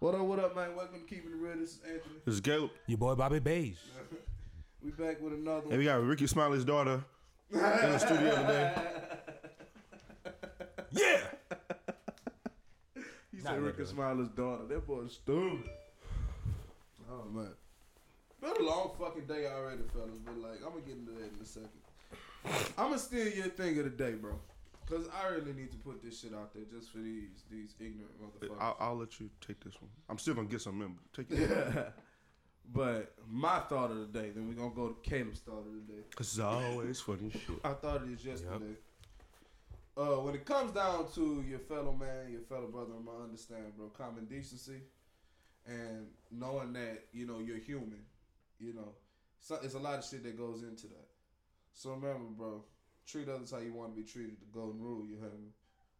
What up, what up, man? Welcome to Keeping It Real. This is Anthony. This is Caleb. Your boy Bobby Beige. We back with another And one. we got Rickey Smiley's daughter in the studio today. Yeah. He Not said Rickey literally. Smiley's daughter. That boy's stupid. Oh, man. Been a long fucking day already, fellas, but like, I'm gonna get into that in a second. I'm gonna steal your thing of the day, bro. Cause I really need to put this shit out there just for these these ignorant motherfuckers. I'll, I'll let you take this one. I'm still gonna get some but Take it. But my thought of the day, then we're gonna go to Caleb's thought of the day. Cause it's always funny shit. I thought of this yesterday. Uh, when it comes down to your fellow man, your fellow brother, I understand, bro. Common decency and knowing that you know you're human. You know, so it's a lot of shit that goes into that. So remember, bro, treat others how you want to be treated. The golden rule, you heard me.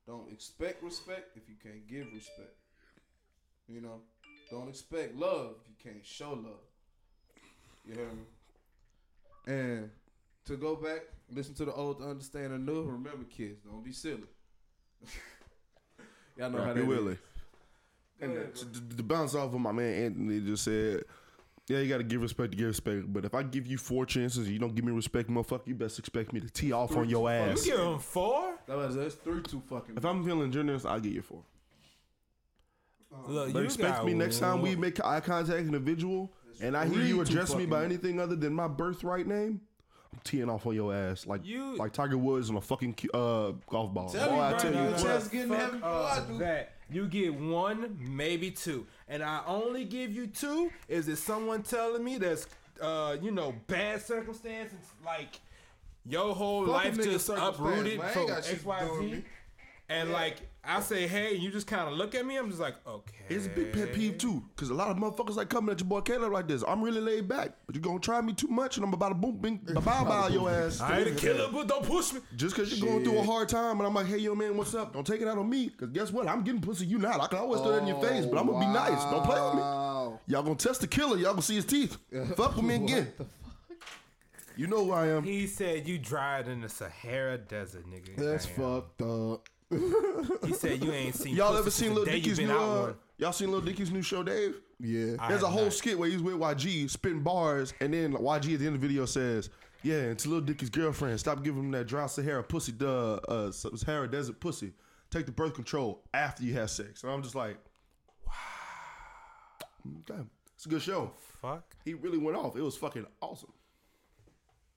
Don't expect respect if you can't give respect. You know, don't expect love if you can't show love. You heard me. And to go back, listen to the old to understand the new. Remember, kids, don't be silly. Y'all know how Happy that Willie. And ahead, to, bro. to- to bounce off of my man Anthony just said, yeah, you gotta give respect to give respect. But if I give you four chances and you don't give me respect, motherfucker, you best expect me to tee off on your You ass. give him four? That was that's three too fucking. If I'm feeling generous, I'll get you four. Look, But you expect got me next time we make eye contact individual and I hear you address me by anything other than my birthright name, I'm teeing off on your ass like You- like Tiger Woods on a fucking uh, golf ball. Tell Boy, me I tell you Chaz what. getting heavy before I of do. that. You get one, maybe two, and I only give you two. Is it someone telling me that's, uh, you know, bad circumstances, like your whole Fuck life just uprooted man. I from ain't got shit to Y, Z, and like I say, hey, you just kind of look at me. I'm just like, okay. It's a big pet peeve too, because a lot of motherfuckers like coming at your boy Caleb like this. I'm really laid back, but you gonna try me too much, and I'm about to boom, bing, bow bow your ass. I ain't a killer, but don't push me. Just because you're going through a hard time, and I'm like, hey, yo, man, what's up? Don't take it out on me, because guess what? I'm getting pussy, you not. I can always throw that in your face, but I'm gonna be oh, nice. Don't play with me. Y'all gonna test the killer. Y'all gonna see his teeth. Fuck with me again. You know who I am. He said you dried in the Sahara Desert, nigga. That's Damn. fucked up. He said you ain't seen. Y'all ever seen the Lil day you Dicky's been new? out Uh, one. y'all seen Lil Dicky's new show, Dave? Yeah. I There's a whole not. skit where he's with YG, spitting bars, and then YG at the end of the video says, "Yeah, it's to Lil Dicky's girlfriend, stop giving him that dry Sahara pussy, duh, uh, Sahara desert pussy. Take the birth control after you have sex." And I'm just like, "Wow, okay, it's a good show." Fuck. He really went off. It was fucking awesome.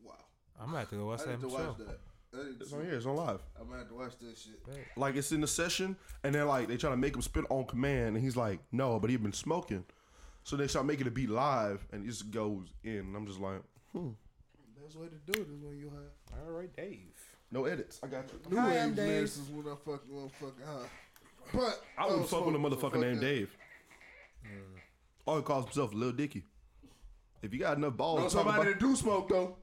Wow. I'm gonna have to go watch I that need to show. watch that. I need It's on here. It's on live. I'm gonna have to watch this shit. Like it's in the session, and they're like they try to make him spit on command, and he's like, "No," but he'd been smoking. So they start making it be live, and it just goes in. And I'm just like, Best way to do it is when you have. All right, Dave. no edits. I got you. New Hi, I'm age Dave. nurses when I fucking motherfucking high. But I wouldn't fuck with a motherfucker named Dave. Mm. Or he calls himself Lil Dicky. If you got enough balls, No, to talk somebody about, that do smoke though.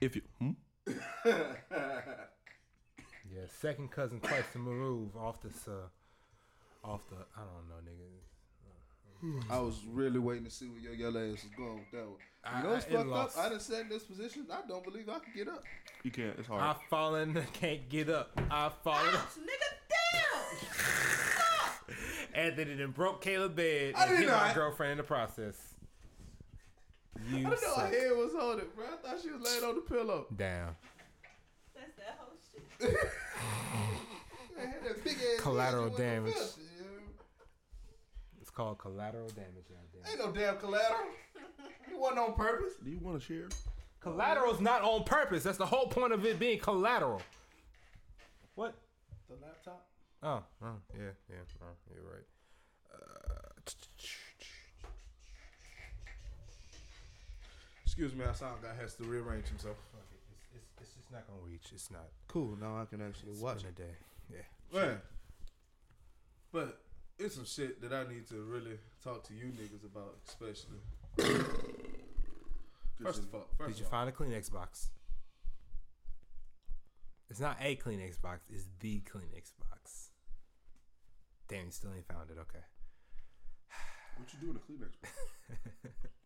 if you, hmm? Yeah, second cousin twice the move off this uh off the I don't know, nigga. I was really waiting to see where your yellow ass was going with that one. You I- know what's I- fucked lost. up? I done sat in this position. I don't believe I can get up. you can't. It's hard. I've fallen, can't get up. I've fallen. Ouch, nigga, down. Anthony then it broke Caleb bed I and did hit my not. girlfriend in the process. You I didn't know her suck. head was holding, bro. I thought she was laying on the pillow. down. That's that whole shit. I had that big ass Collateral head, you went damage. to fist, you know? It's called collateral damage. goddamn. Ain't no damn collateral. It wasn't on purpose. Do you want to share? Collateral's not on purpose. That's the whole point of it being collateral. What? The laptop. Oh, oh yeah, yeah, oh, you're right. Excuse me, our sound guy has to rearrange himself. Fuck it. It's, it's, it's just not gonna reach. It's not. Cool. Now I can actually It's watch been it. a day. Yeah. Man. But it's some shit that I need to really talk to you niggas about, especially. First of all, first Did you of all, find a Kleenex box? It's not a Kleenex box. It's the Kleenex box. Damn, you still ain't found it. Okay. What you doing to Kleenex?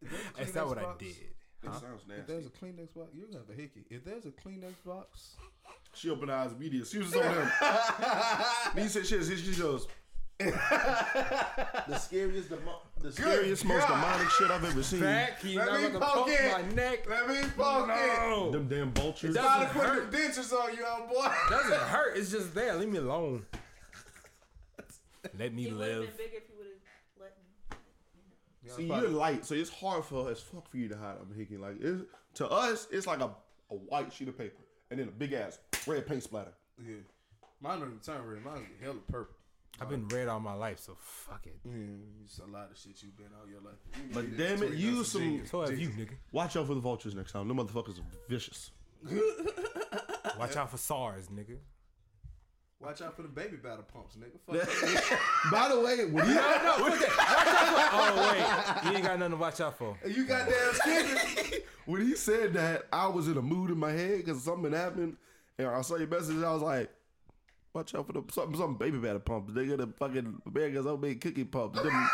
bro? That's not what I did. That Huh? sounds if there's a Kleenex box, you're gonna have a hickey. If there's a Kleenex box, She opened her eyes immediately. She was on him. he said shit. She goes, the scariest, demo- the scariest, most God. demonic shit I've ever seen. Back, he Let not me poke poke it. my neck. Let me fuck it. No, Them damn vultures. It Gotta doesn't put hurt. the dentures on you, young boy. doesn't hurt. It's just there. Leave me alone. Let me It would have live. been bigger if you would have let me. See, you're light, so it's hard for as fuck for you to hide. I'm hickey. Like it's, to us, it's like a, a white sheet of paper and then a big ass red paint splatter. Yeah. Mine don't even turn red. Mine's hella purple. I've been red all my life, so fuck it. Yeah, it's a lot of shit you've been all your life. But damn it, Tweet use some- genius. So have you, nigga. Watch out for the vultures next time. Them motherfuckers are vicious. Watch out for SARS, nigga. Watch out for the baby battle pumps, nigga. Fuck By the way, when you No, what's that? Oh wait, you ain't got nothing to watch out for. You got damn skipping. when he said that, I was in a mood in my head because something happened, and I saw your message. I was like, "Watch out for the something, some baby batter pumps. They got the fucking America's big cookie pumps. Them,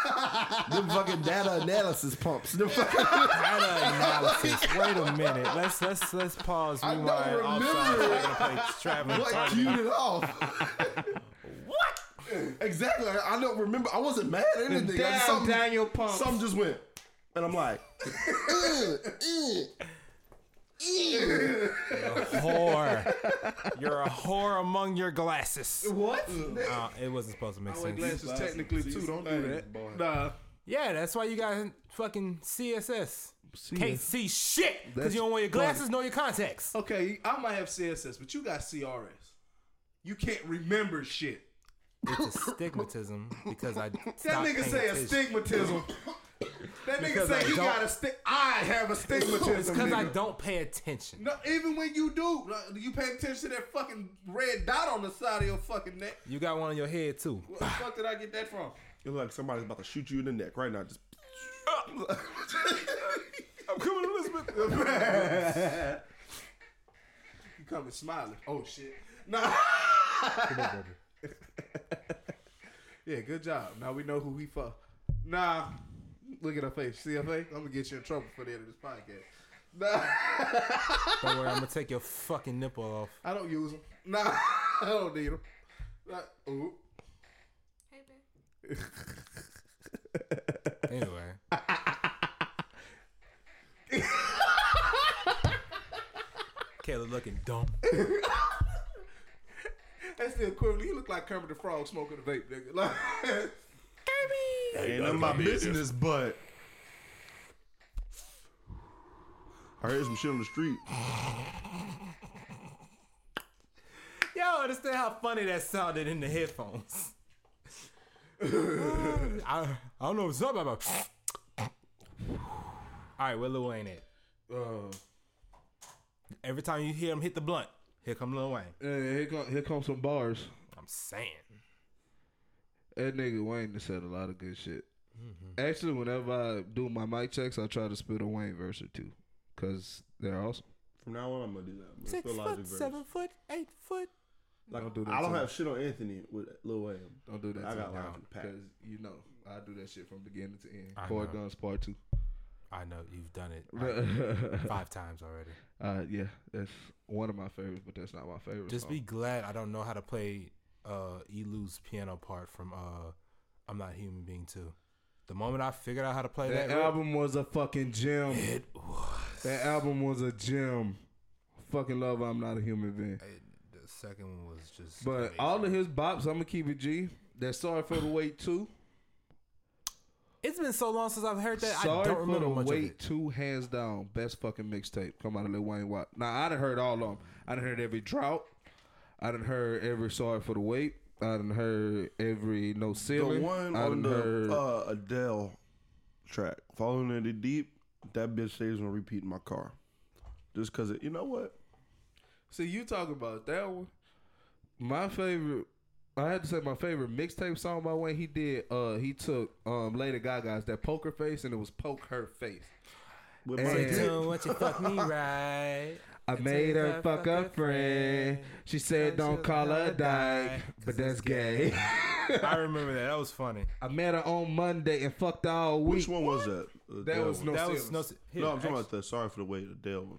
them fucking data analysis pumps. Them fucking, Data analysis. Wait a minute. Let's let's let's pause. I don't Rewind. remember Offside. it. We're gonna play what cued it off? What? exactly. I don't remember. I wasn't mad at anything. Damn Daniel pumps. something just went, and I'm like, Whore. You're a whore among your glasses. what? Uh, it wasn't supposed to make I sense. glasses Glasses. technically too. Don't do that. boy. Nah. Yeah, that's why you got fucking CSS. Can't see shit because you don't wear your glasses nor your contacts. Okay, I might have CSS, but you got CRS. You can't remember shit. It's a stigmatism because I That nigga say a attention. stigmatism. That nigga Because say I he got a stick. I have a stigmatism. It's because I don't pay attention. No, even when you do, like, you pay attention to that fucking red dot on the side of your fucking neck. You got one on your head too. Where the fuck did I get that from? You look like somebody's about to shoot you in the neck right now. Just I'm coming, Elizabeth. you coming smiling? Oh shit! Nah. yeah, good job. Now we know who he fuck. Nah, look at her face. See her face? I'm gonna get you in trouble for the end of this podcast. Nah, Don't worry, I'm gonna take your fucking nipple off. I don't use them. Nah, I don't need them. Like, ooh. Hey, babe. Anyway. Kayla looking dumb. That's the equivalent. You look like Kermit the Frog smoking a vape, nigga. Like, ain't none of my business, but I heard some shit on the street. Y'all understand how funny that sounded in the headphones? I, I don't know what's up about. All right, where Lil Wayne at? uh, Every time you hear him hit the blunt, here come Lil Wayne. yeah, here come here come some bars. I'm saying. That nigga Wayne has said a lot of good shit. Mm-hmm. Actually, whenever I do my mic checks, I try to spit a Wayne verse or two, cause they're awesome. From now on, I'm gonna do that. I'm gonna Six foot, seven foot, eight foot. Like, Don't do that I don't have shit on Anthony with Lil Wayne. Don't do that. I to got me, Logic packed. because you know I do that shit from beginning to end. I Cord know. Guns Part Two. I know you've done it like, five times already. uh, yeah, that's one of my favorites, but that's not my favorite. Just song. be glad I don't know how to play uh Elu's piano part from uh I'm Not a Human Being too. The moment I figured out how to play That that, album was a fucking gem. it was That album was a gem. Fucking love. I'm not a human being. it- the second one was just But amazing. all of his bops, I'm gonna keep it G. That sorry for the wait too. it's been so long since I've heard that I Sorry don't for remember the much wait it. two, hands down, best fucking mixtape come out of Lil Wayne Watt. Now I done heard all of them. I done heard every drought. I didn't heard every sorry for the wait. I didn't heard every no ceiling. The one I on the heard uh, Adele track, "Falling in the Deep," that bitch stays on repeat in my car. Just cause it, you know what? See, you talk about that one. My favorite, I had to say my favorite mixtape song by Wayne. He did. Uh, he took um Lady Gaga's that poker face, and it was poke her face. With And- my Say dick. What you fuck me right. I made her fuck a friend. She said don't call her dyke, but that's gay. I remember that. That was funny. I met her on Monday and fucked all week. Which one was that? The That Adele was one. no. that Ceilings. was no. Here, No, I'm talking about the "Sorry for the Wait" Adele one.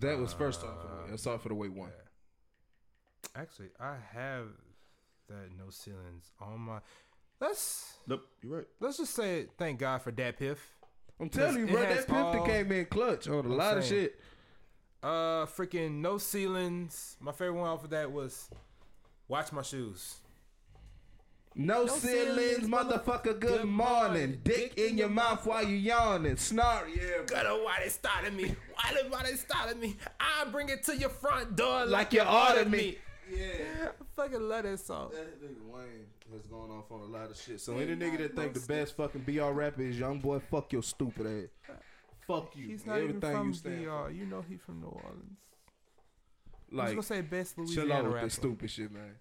That was first off uh, for the. That's off for the way one. Actually, I have that no ceilings on my. Let's Nope, you're right. let's just say thank God for that piff. I'm telling you, bro, that Pimpton all- came in clutch on a lot of shit. Uh, freaking no ceilings. My favorite one off of that was watch my shoes. No, No ceilings, ceilings, motherfucker. Good, Good morning. morning. Dick in your mouth while you yawning. Snort, yeah. Gotta why they started me? Why they why they started me? I bring it to your front door Like you ordered me. Yeah. I fucking love that song. That nigga Wayne has gone off on a lot of shit. So any nigga that think the best fucking BR rapper is young boy, fuck your stupid ass. Uh, fuck you. He's not Everything even you from stand DR. You know he from New Orleans. for. I was Like, gonna say best chill Louisiana out with rapper. this stupid shit, man.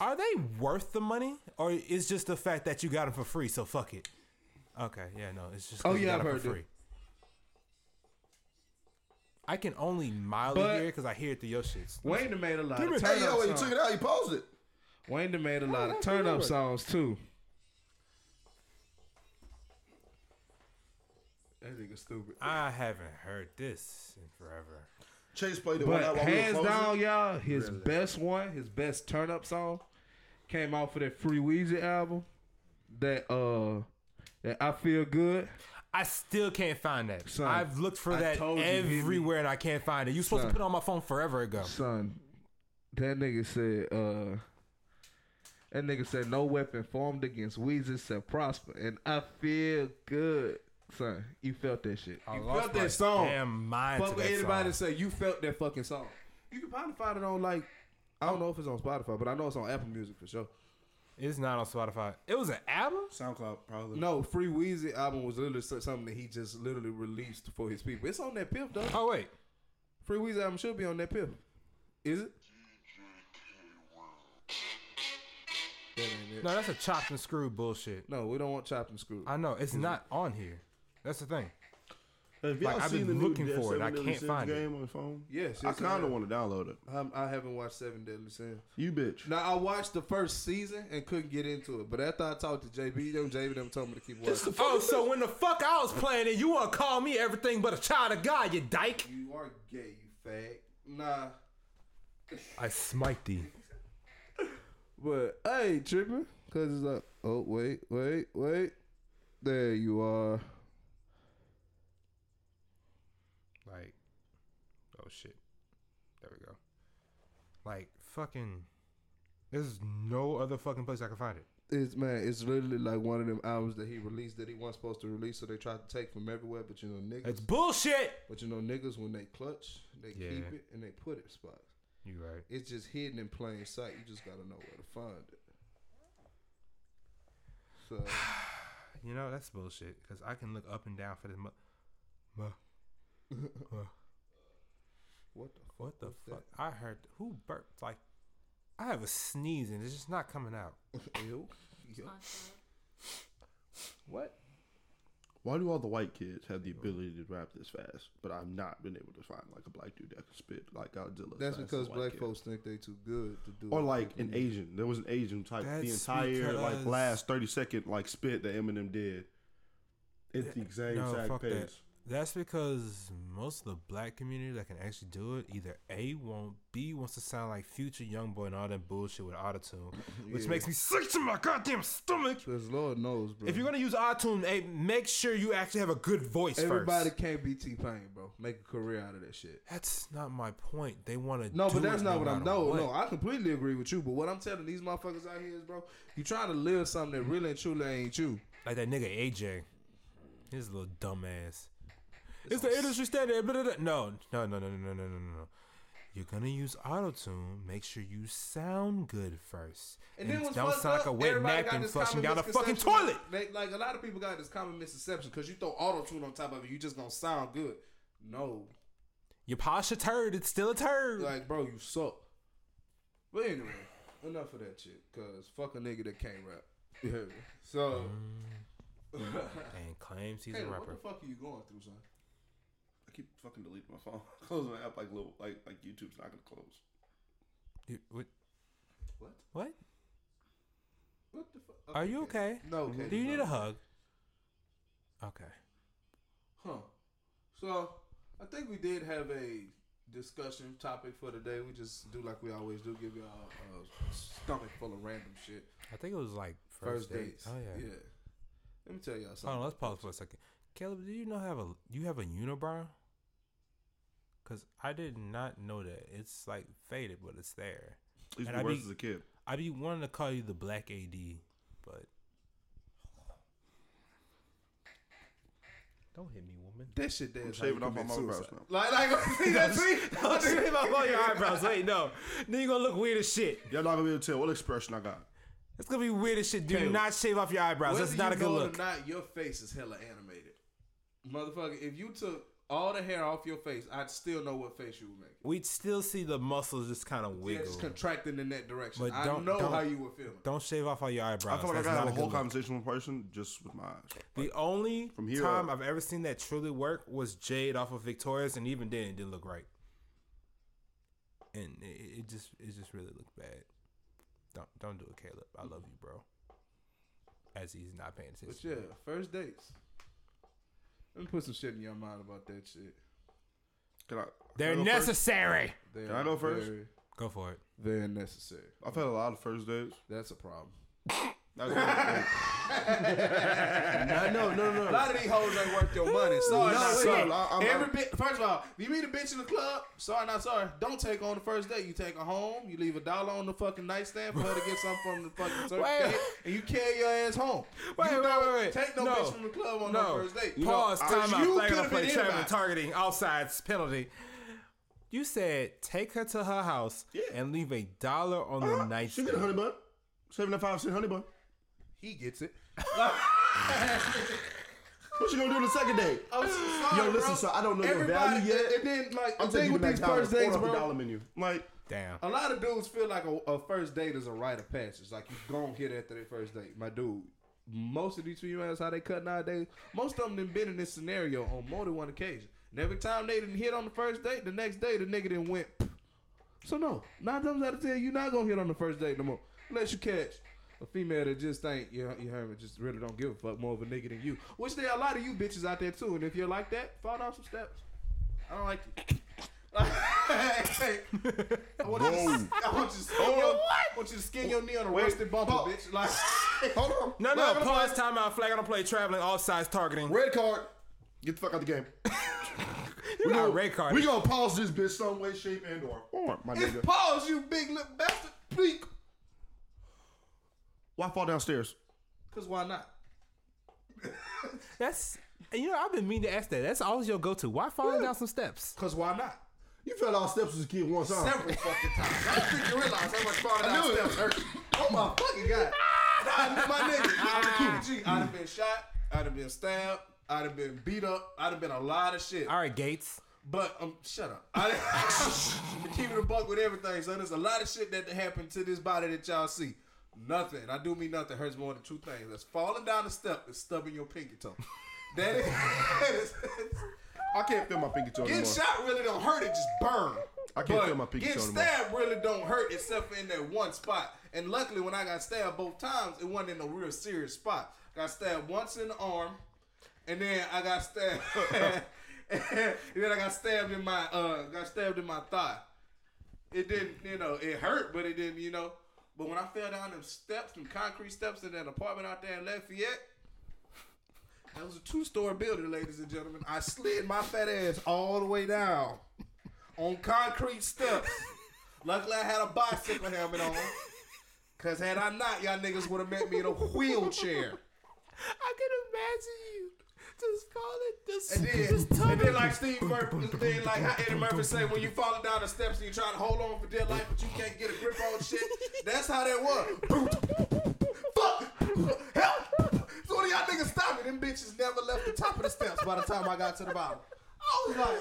Are they worth the money, or is just the fact that you got them for free? So fuck it. Okay, yeah, no, it's just. Oh, you yeah, got I've 'em heard for that. free. I can only mildly But- hear it because I hear it through your shits. Wayne done made a lot Give of me- turn Hey, yo, up when you songs. took it out, you posted it. Wayne done made a lot of turn up songs too. That nigga stupid. I haven't heard this in forever. Chase played it one But out while we were hands closing. down, y'all, his Really? best one, his best turn up song, came out for that Free Weezy album. That uh, that I feel good. I still can't find that. Son, I've looked for I that told you, hit me. everywhere and I can't find it. You supposed Son. to put it on my phone forever ago. Son, that nigga said uh. That nigga said no weapon formed against Weezy shall prosper, and I feel good, son. You felt that shit. I You felt that song. Damn mind Fuck to with anybody song. say you felt that fucking song. You can probably find it on like I don't know if it's on Spotify, but I know it's on Apple Music for sure. It's not on Spotify. It was an album. SoundCloud, probably. No, Free Weezy album was literally something that he just literally released for his people. It's on that Piff though. Oh wait, Free Weezy album should be on that Piff. Is it? That ain't it. no, that's a chopped and screwed bullshit. No, we don't want chopped and screwed. I know it's not on here. That's the thing. Have y'all Like, I've seen been the new looking Dead for it, I can't Sins find it. game on the phone? Yes, I yes, I kind of want to download it. I'm, I haven't watched Seven Deadly Sins. You bitch. Now I watched the first season and couldn't get into it, but after I talked to JB, them JB them told me to keep watching. Oh, so when the fuck I was playing it, you want to call me everything but a child of God, you dyke? You are gay, you fag. Nah. I smite thee. But hey, tripping. Cause it's like, oh wait, wait, wait. There you are. Like, oh shit. There we go. Like, fucking. There's no other fucking place I can find it. It's man, it's literally like one of them albums that he released that he wasn't supposed to release, so they tried to take from everywhere. But you know, niggas. It's bullshit. but you know, niggas when they clutch, they Yeah. keep it and they put it spots. You right. It's just hidden in plain sight. You just gotta know where to find it. So You know that's bullshit because I can look up and down for this. Mu- mu- what the what the What's fuck? I heard who burped like. I have a sneeze and it's just not coming out. Ew. Yo. What? Why do all the white kids have the ability to rap this fast, but I've not been able to find like a black dude that can spit like Godzilla? That's because black kid? folks think they too good to do Or like an Asian. There was an Asian type. the That's entire like last thirty second like spit that Eminem did. It's the exact No, exact fuck that. That's because most of the black community that can actually do it either A won't, B wants to sound like Future Young Boy and all that bullshit with autotune, which Yeah. makes me sick to my goddamn stomach. Because Lord knows, bro. If you're gonna use autotune, hey, make sure you actually have a good voice Everybody first. can't be T Pain, bro. Make a career out of that shit. That's not my point. They want to. No, but that's not no what I'm. No, what. no, I completely agree with you. But what I'm telling these motherfuckers out here is, bro, you trying to live something that really and truly ain't you. Like that nigga AJ, his little dumbass it's the industry standard. Blah, blah, blah. No, no, no, no, no, no, no, no. You're gonna use autotune. Make sure you sound good first, and, and then don't sound like a wet napkin flushing down a fucking toilet. They, like a lot of people got this common misconception because you throw autotune on top of it, you just gonna sound good. No, your posture turd. It's still a turd. Like, bro, you suck. But anyway, enough of that shit. Cause fuck a nigga that can't rap. So. Mm. Um, and claims he's hey, a rapper. What the fuck are you going through, son? I keep fucking deleting my phone. Closing my app like little like like YouTube's not gonna close. You- what? What? What? What the fuck? Are you okay? No. Okay. Do you need a hug? Okay. Huh. So I think we did have a discussion topic for today. We just do like we always do. Give y'all a stomach full of random shit. I think it was like First, first, dates. Oh yeah. Yeah. Let me tell y'all something. Hold on, let's pause for a second. Caleb, do you know have a you have a unibrow? Cause I did not know that. It's like faded, but it's there. I And be worse be- as a kid. I be wanting to call you the Black AD, but don't hit me, woman. That shit there I'm is how you shaving off my eyebrows suicide. now. Like, like, see that? See? Don't shave off all your eyebrows. Wait, no. Then you gonna look weird as shit. Y'all not gonna be able to tell what expression I got. It's gonna be weird as shit. Do Caleb, not shave off your eyebrows. Whether That's not a good know it look. Or not, your face is hella animated, motherfucker. If you took all the hair off your face, I'd still know what face you would make. We'd still see the muscles just kind of Yeah, wiggle. just contracting in that direction. But I don't- know don't- how you were feeling. Don't shave off all your eyebrows. I feel like I That's got a a good whole look. conversation with a person just with my eyes. The only From here time up. I've ever seen that truly work was Jade off of Victorious, and even then it didn't look right. And it, it just it just really looked bad. Don't don't do it, Caleb. I love you, bro. As he's not paying But attention. yeah, first dates. Let me put some shit in your mind about that shit. Can I? They're can I go first? necessary. They Can I are go first? Very, Go for it. very necessary. I've had a lot of first dates. That's a problem. That's no, no, no, A lot of these hoes ain't worth your money. Sorry, No, not wait, sorry. I- I'm- Every bit. First of all, you meet a bitch in the club. Sorry, not sorry. Don't take her on the first date. You take her home. You leave a dollar on the fucking nightstand for her to get something from the fucking Circle Wait. And you carry your ass home. Wait, you wait, wait, wait. Take no, No. bitch from the club on No. no first date. Pause. I- Time out. you Flag on could've play. been Traveling, anybody. targeting. Offsides. Penalty. You said take her to her house Yeah. and leave a dollar on the nightstand. She get a nightstand. honey bun. Seventy-five cent honey bun. He gets it. What you gonna do on the second date? I'm so sorry, Yo, listen, bro. so I don't know your Everybody, value yet. And then, like, I'm the thing taking you with to these McDonald's. first dates, Order up a bro. dollar menu. Like, Damn. A lot of dudes feel like a, a first date is a rite of passage. Like you gon' hit after their first date. My dude, most of these females how they cut nowadays. Most of them done been in this scenario on more than one occasion. And every time they didn't hit on the first date, the next day the nigga didn't went. So no, nine times out of ten, you're not gonna hit on the first date no more. Unless you catch a female that just ain't you know, you heard me, just really don't give a fuck more of a nigga than you. Which there are a lot of you bitches out there too. And if you're like that, fall down some steps. I don't like you. Hey, I want you to, I want you to skin your, I want you to skin your knee on a Wait, rusted bumper, pause. bitch. Like, hold on. No, Flag no. on Pause. play. Time out. Flag on the play. Traveling. all Offsides. Targeting. Red card. Get the fuck out of the game. we got gonna- red card. We gonna pause this bitch some way, shape, and or form, my it's nigga. pause, you big lip bastard. Please. Why fall downstairs? Cause why not? That's you know I've been meaning to ask that. That's always your go-to. Why falling down some steps? Cause why not? You fell down steps as a kid one time. Several fucking times. I don't think you realize how much falling down knew it. steps hurt. Oh my fucking god. I, my nigga, I'm the keep it G. I'd have been shot. I'd have been stabbed. I'd have been beat up. I'd have been a lot of shit. All right, Gates. But um, shut up. I to keep it a buck with everything, son. There's a lot of shit that happened to this body that y'all see. Nothing. I do mean nothing hurts more than two things. That's falling down the step and stubbing your pinky toe. That is, that is I can't feel my pinky toe getting anymore. shot really don't hurt. It just burn. I can't But feel my pinky toe anymore. Getting stabbed really don't hurt except in that one spot. And luckily, when I got stabbed both times, it wasn't in a real serious spot. Got stabbed once in the arm, and then I got stabbed. and then I got stabbed in my uh, got stabbed in my thigh. It didn't, you know, it hurt, but it didn't, you know. But when I fell down them steps, them concrete steps in that apartment out there in Lafayette, that was a two-story building, ladies and gentlemen. I slid my fat ass all the way down on concrete steps. Luckily, I had a bicycle helmet on. Cause had I not, y'all niggas would have met me in a wheelchair. I can imagine you just falling. Just, And then, just and then like Steve Murphy, then like how Eddie Murphy say, when you falling down the steps and you trying to hold on for dear life, but you can't get a grip on shit. That's how that was. Fuck! Help! So one of y'all niggas stop me. Them bitches never left the top of the steps by the time I got to the bottom. I was like,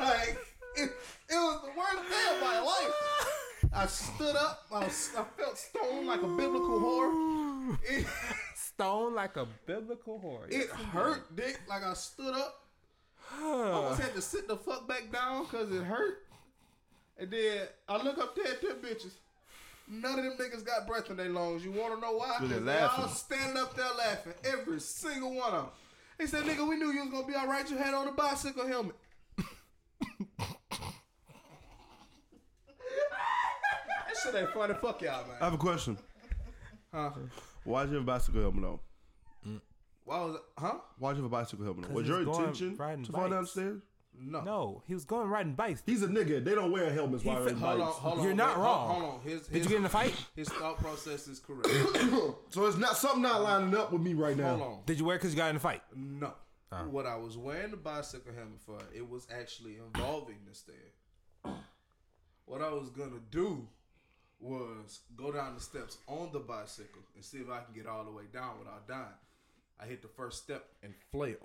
like it, it was the worst day of my life. I stood up. I, was, I felt stoned like a biblical whore. It, stoned like a biblical whore. It hurt, dick. Like I stood up. I almost had to sit the fuck back down because it hurt. And then I look up there at them bitches. None of them niggas got breath in their lungs. You want to know why? Cause they all standing up there laughing. Every single one of them. He said, nigga, we knew you was going to be all right. You had on a bicycle helmet. that shit ain't funny. Fuck y'all, man. I have a question. Huh? Why'd you have a bicycle helmet on? Mm. Why was it? Huh? Why'd you have a bicycle helmet on? 'Cause Was he's your going intention riding to fall down the bikes. stairs? No. No, he was going riding bikes. He's a nigga. They don't wear helmets while they're fi- riding Hold on, bikes. hold on. You're not wait, wrong. Hold on. His, Did you get in a fight? His thought process is correct. So it's not something not lining up with me right now. hold on. Did you wear because you got in a fight? No. Ah. What I was wearing the bicycle helmet for, it was actually involving the stair. What I was gonna do was go down the steps on the bicycle and see if I can get all the way down without dying. I hit the first step and flailed.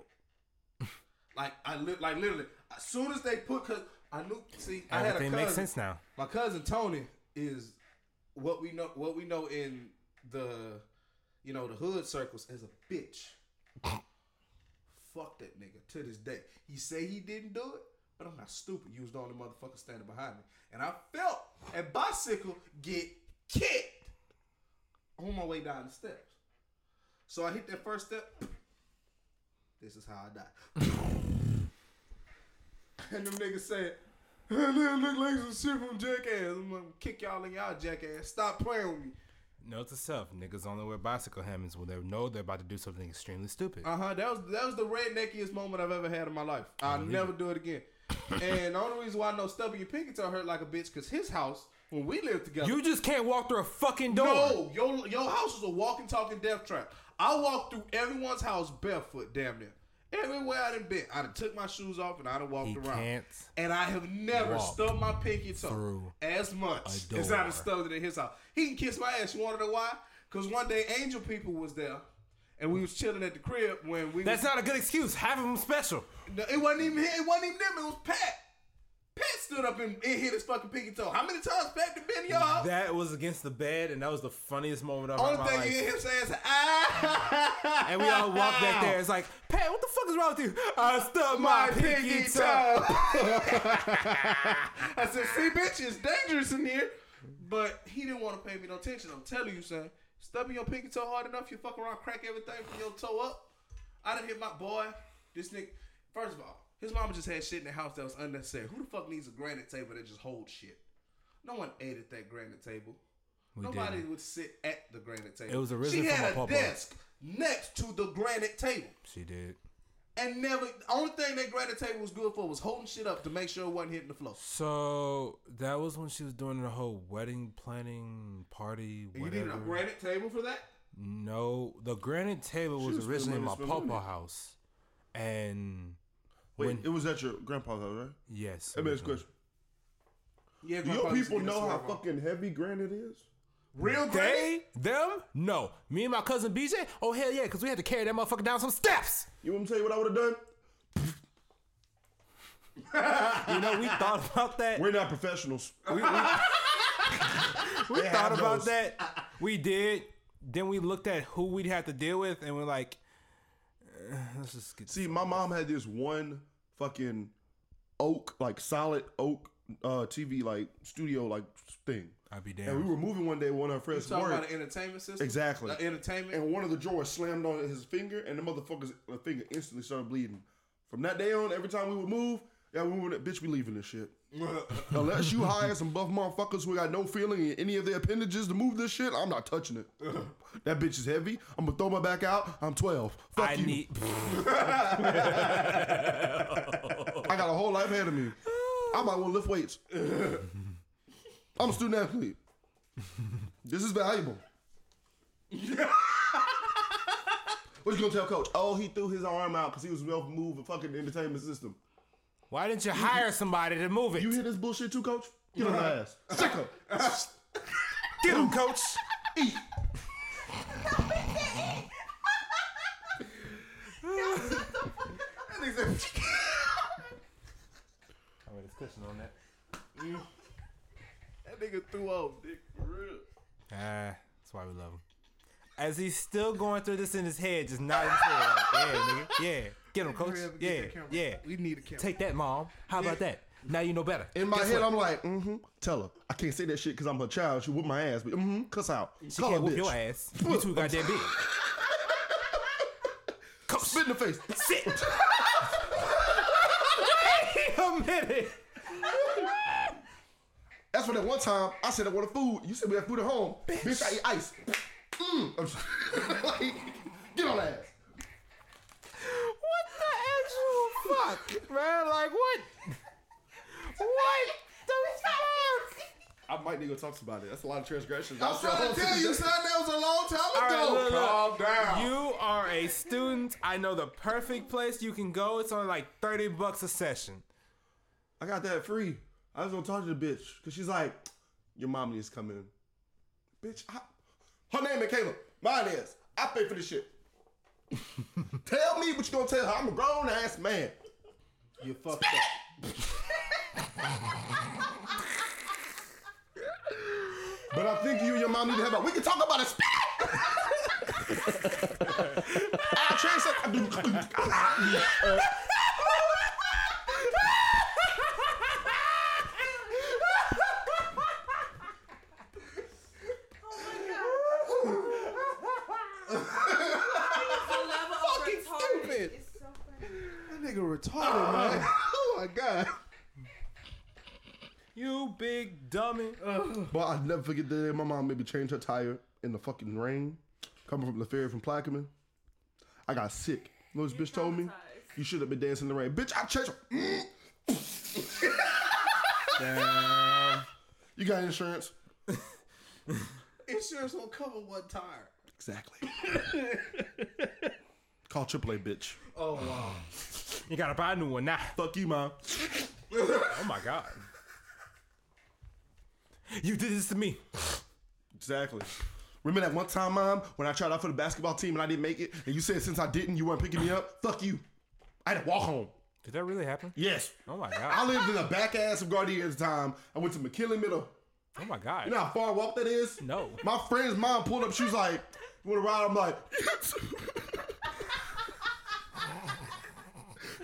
like I li- like literally as soon as they put cause I knew see I had a cousin. makes sense now. My cousin Tony is what we know what we know in the you know the hood circles as a bitch. Fuck that nigga to this day. He say he didn't do it, but I'm not stupid. You was the only motherfucker standing behind me, and I felt a bicycle get kicked on my way down the steps. So I hit that first step. This is how I died. and them niggas said, that nigga look like some shit from Jackass. I'm gonna kick y'all in y'all jackass. Stop playing with me. Note to self: niggas only wear bicycle helmets when they know they're about to do something extremely stupid. Uh huh. That was that was the redneckiest moment I've ever had in my life. I'll never do it again. And the only reason why I know pinky toe hurt like a bitch because his house when we lived together. You just can't walk through a fucking door. no, your your house was a walking talking death trap. I walked through everyone's house barefoot, damn near. Everywhere I done been, I done took my shoes off and I done walked He around. can't And I have never stubbed my pinky toe as much as I done stubbed it in his house. He can kiss my ass. You wanna know why? Because one day Angel People was there, and we was chilling at the crib when we. That's was, not a good excuse. Have them special. No, It wasn't even him. It wasn't even them. It was Pat. Pat stood up and, and hit his fucking pinky toe. How many times Pat done been house? That was against the bed, and that was the funniest moment of Only my thing life. you hear him saying is ah. And we all walked back there. It's like, Pat, what the fuck is wrong with you? I stubbed my, my pinky, pinky toe. toe. I said, see, bitch, it's dangerous in here. But he didn't want to pay me no attention. I'm telling you, son. Stubbing your pinky toe hard enough, you fuck around, crack everything from your toe up. I done hit my boy. This nigga. First of all, his mama just had shit in the house that was unnecessary. Who the fuck needs a granite table that just holds shit? No one ate at that granite table. We Nobody didn't. would sit at the granite table. It was She originally from had a desk next to the granite table. She did. And never, the only thing that granite table was good for was holding shit up to make sure it wasn't hitting the floor. So that was when she was doing the whole wedding planning party. And you Whatever. needed a granite table for that? No, the granite table was, was originally in my papa house, and Wait, When- it was at your grandpa's house, right? yes, Let me ask a question. Yeah, Do your people know how fucking heavy granite is? real granite? They, them, no. Me and my cousin BJ. Oh hell yeah, because we had to carry that motherfucker down some steps. You want me to tell you what I would have done? You know, we thought about that. We're not professionals. we we, we thought about those. that. We did. Then we looked at who we'd have to deal with, and we're like, eh, let's just get. See, my mom had this one fucking oak, like solid oak uh TV like studio like thing. I'd be damn. And we were moving one day, one of her You friends talking work, about an entertainment system? Exactly. The entertainment? and one of the drawers slammed on his finger, and the motherfucker's finger instantly started bleeding. From that day on, every time we would move, yeah, we would bitch, we leaving this shit. Unless you hire some buff motherfuckers who got no feeling in any of their appendages to move this shit, I'm not touching it. that bitch is heavy. I'm gonna throw my back out. I'm 12. Fuck I you. need. I got a whole life ahead of me. I might want to lift weights. I'm a student athlete. This is valuable. what you gonna tell coach? Oh, he threw his arm out because he was well move the fucking entertainment system. Why didn't you hire somebody to move it? You hear this bullshit too, coach? Get on my ass. Sick him. Get him, coach. I mean, it's cushion on that. that nigga threw off dick for real. Ah, that's why we love him. As he's still going through this in his head, just nodding his head. Like, yeah, nigga. Yeah. Get him, coach. Hurry Yeah. get that camera. Yeah. We need a camera. Take that, mom. How about that? Now you know better. In my Guess head, what? I'm like, mm-hmm. Tell her. I can't say that shit because I'm her child. She whoop my ass, but mm-hmm. Cuss out. She Call can't her whoop bitch. your ass. You too goddamn big. Come spit in the face. Sit. Wait a minute. That's for that one time I said I wanted food. You said we had food at home. Bitch, I eat ice. Mm. I'm just- like, get on that ass. What the actual fuck, man? Like what? What the fuck? I might need to talk about it. That's a lot of transgressions. I'm trying to tell you, son, that was a long time All right, ago. look, look. Calm down. You are a student. I know the perfect place you can go. It's only like thirty bucks a session. I got that free. I was gonna talk to the bitch because she's like, your mom needs to come in. Bitch, I, her name is Caleb. Mine is. I pay for this shit. tell me what you gonna tell her. I'm a grown ass man. You fucked up. But I think you and your mom need to have a. We can talk about it. I change Fucking stupid. It's so funny. That nigga retarded, man. Oh my god. You big dummy. But I'll never forget the day my mom made me change her tire in the fucking rain, coming from the ferry from Plaquemine. I got sick. You know what this bitch told me? You should have been dancing in the rain. Bitch, I changed her. Damn. You got insurance? Insurance won't cover one tire. Exactly. Call AAA, bitch. Oh wow. You gotta buy a new one now. Fuck you, mom. Oh my god. You did this to me. Exactly. Remember that one time, mom, when I tried out for the basketball team and I didn't make it, and you said since I didn't, you weren't picking me up? Fuck you. I had to walk home. Did that really happen? Yes. Oh my god. I lived in the back ass of Gardenia at the time. I went to McKinley Middle. Oh my god. You know how far a walk that is? No. My friend's mom pulled up. She was like, "You want to ride?" I'm like, "Yes."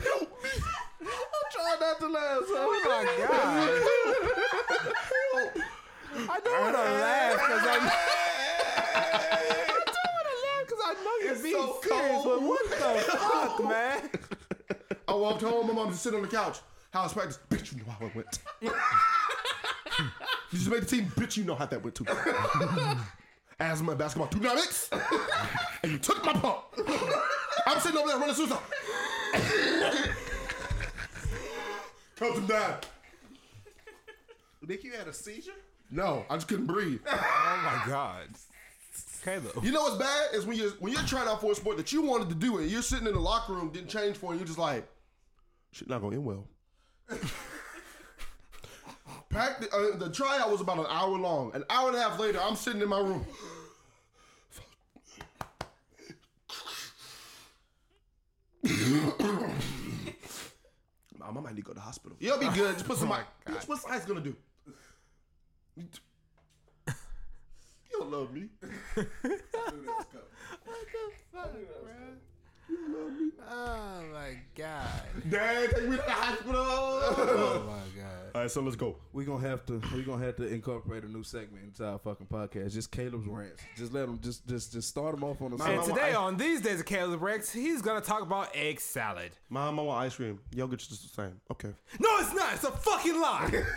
Help me! I'm not to laugh, son. Oh my god. I don't want to laugh because I'm. I don't want to laugh because I know you're It's being so serious, but cold. what the fuck, man? I walked home. My mom just sitting on the couch. How's practice? Bitch, you know how it went. you just made the team. Bitch, you know how that went too. Asthma and basketball two dynamics. and you took my pump. I'm sitting over there running suicide. Coach him down. Nick, you had a seizure? No, I just couldn't breathe. Oh my god. Caleb. You know what's bad is when you're when you're trying out for a sport that you wanted to do and you're sitting in the locker room, didn't change for, it, and you're just like, shit not gonna end well. Practice, uh, the tryout was about an hour long. An hour and a half later, I'm sitting in my room. Mom, I might need to go to the hospital. You'll be good. Just put some. Oh ice. Bitch, what's ice gonna do? You don't love me. Oh my god. Dad, take me to the hospital. Oh my god. All right, so let's go. We're gonna have to. we're gonna have to incorporate a new segment into our fucking podcast. Just Caleb's rants. Just let him. Just just just start him off on the. Nah, And Mama, today I- on these days of Caleb Rex, he's gonna talk about egg salad. Mom, I want ice cream. Yogurt's just the same. Okay. No, it's not. It's a fucking lie.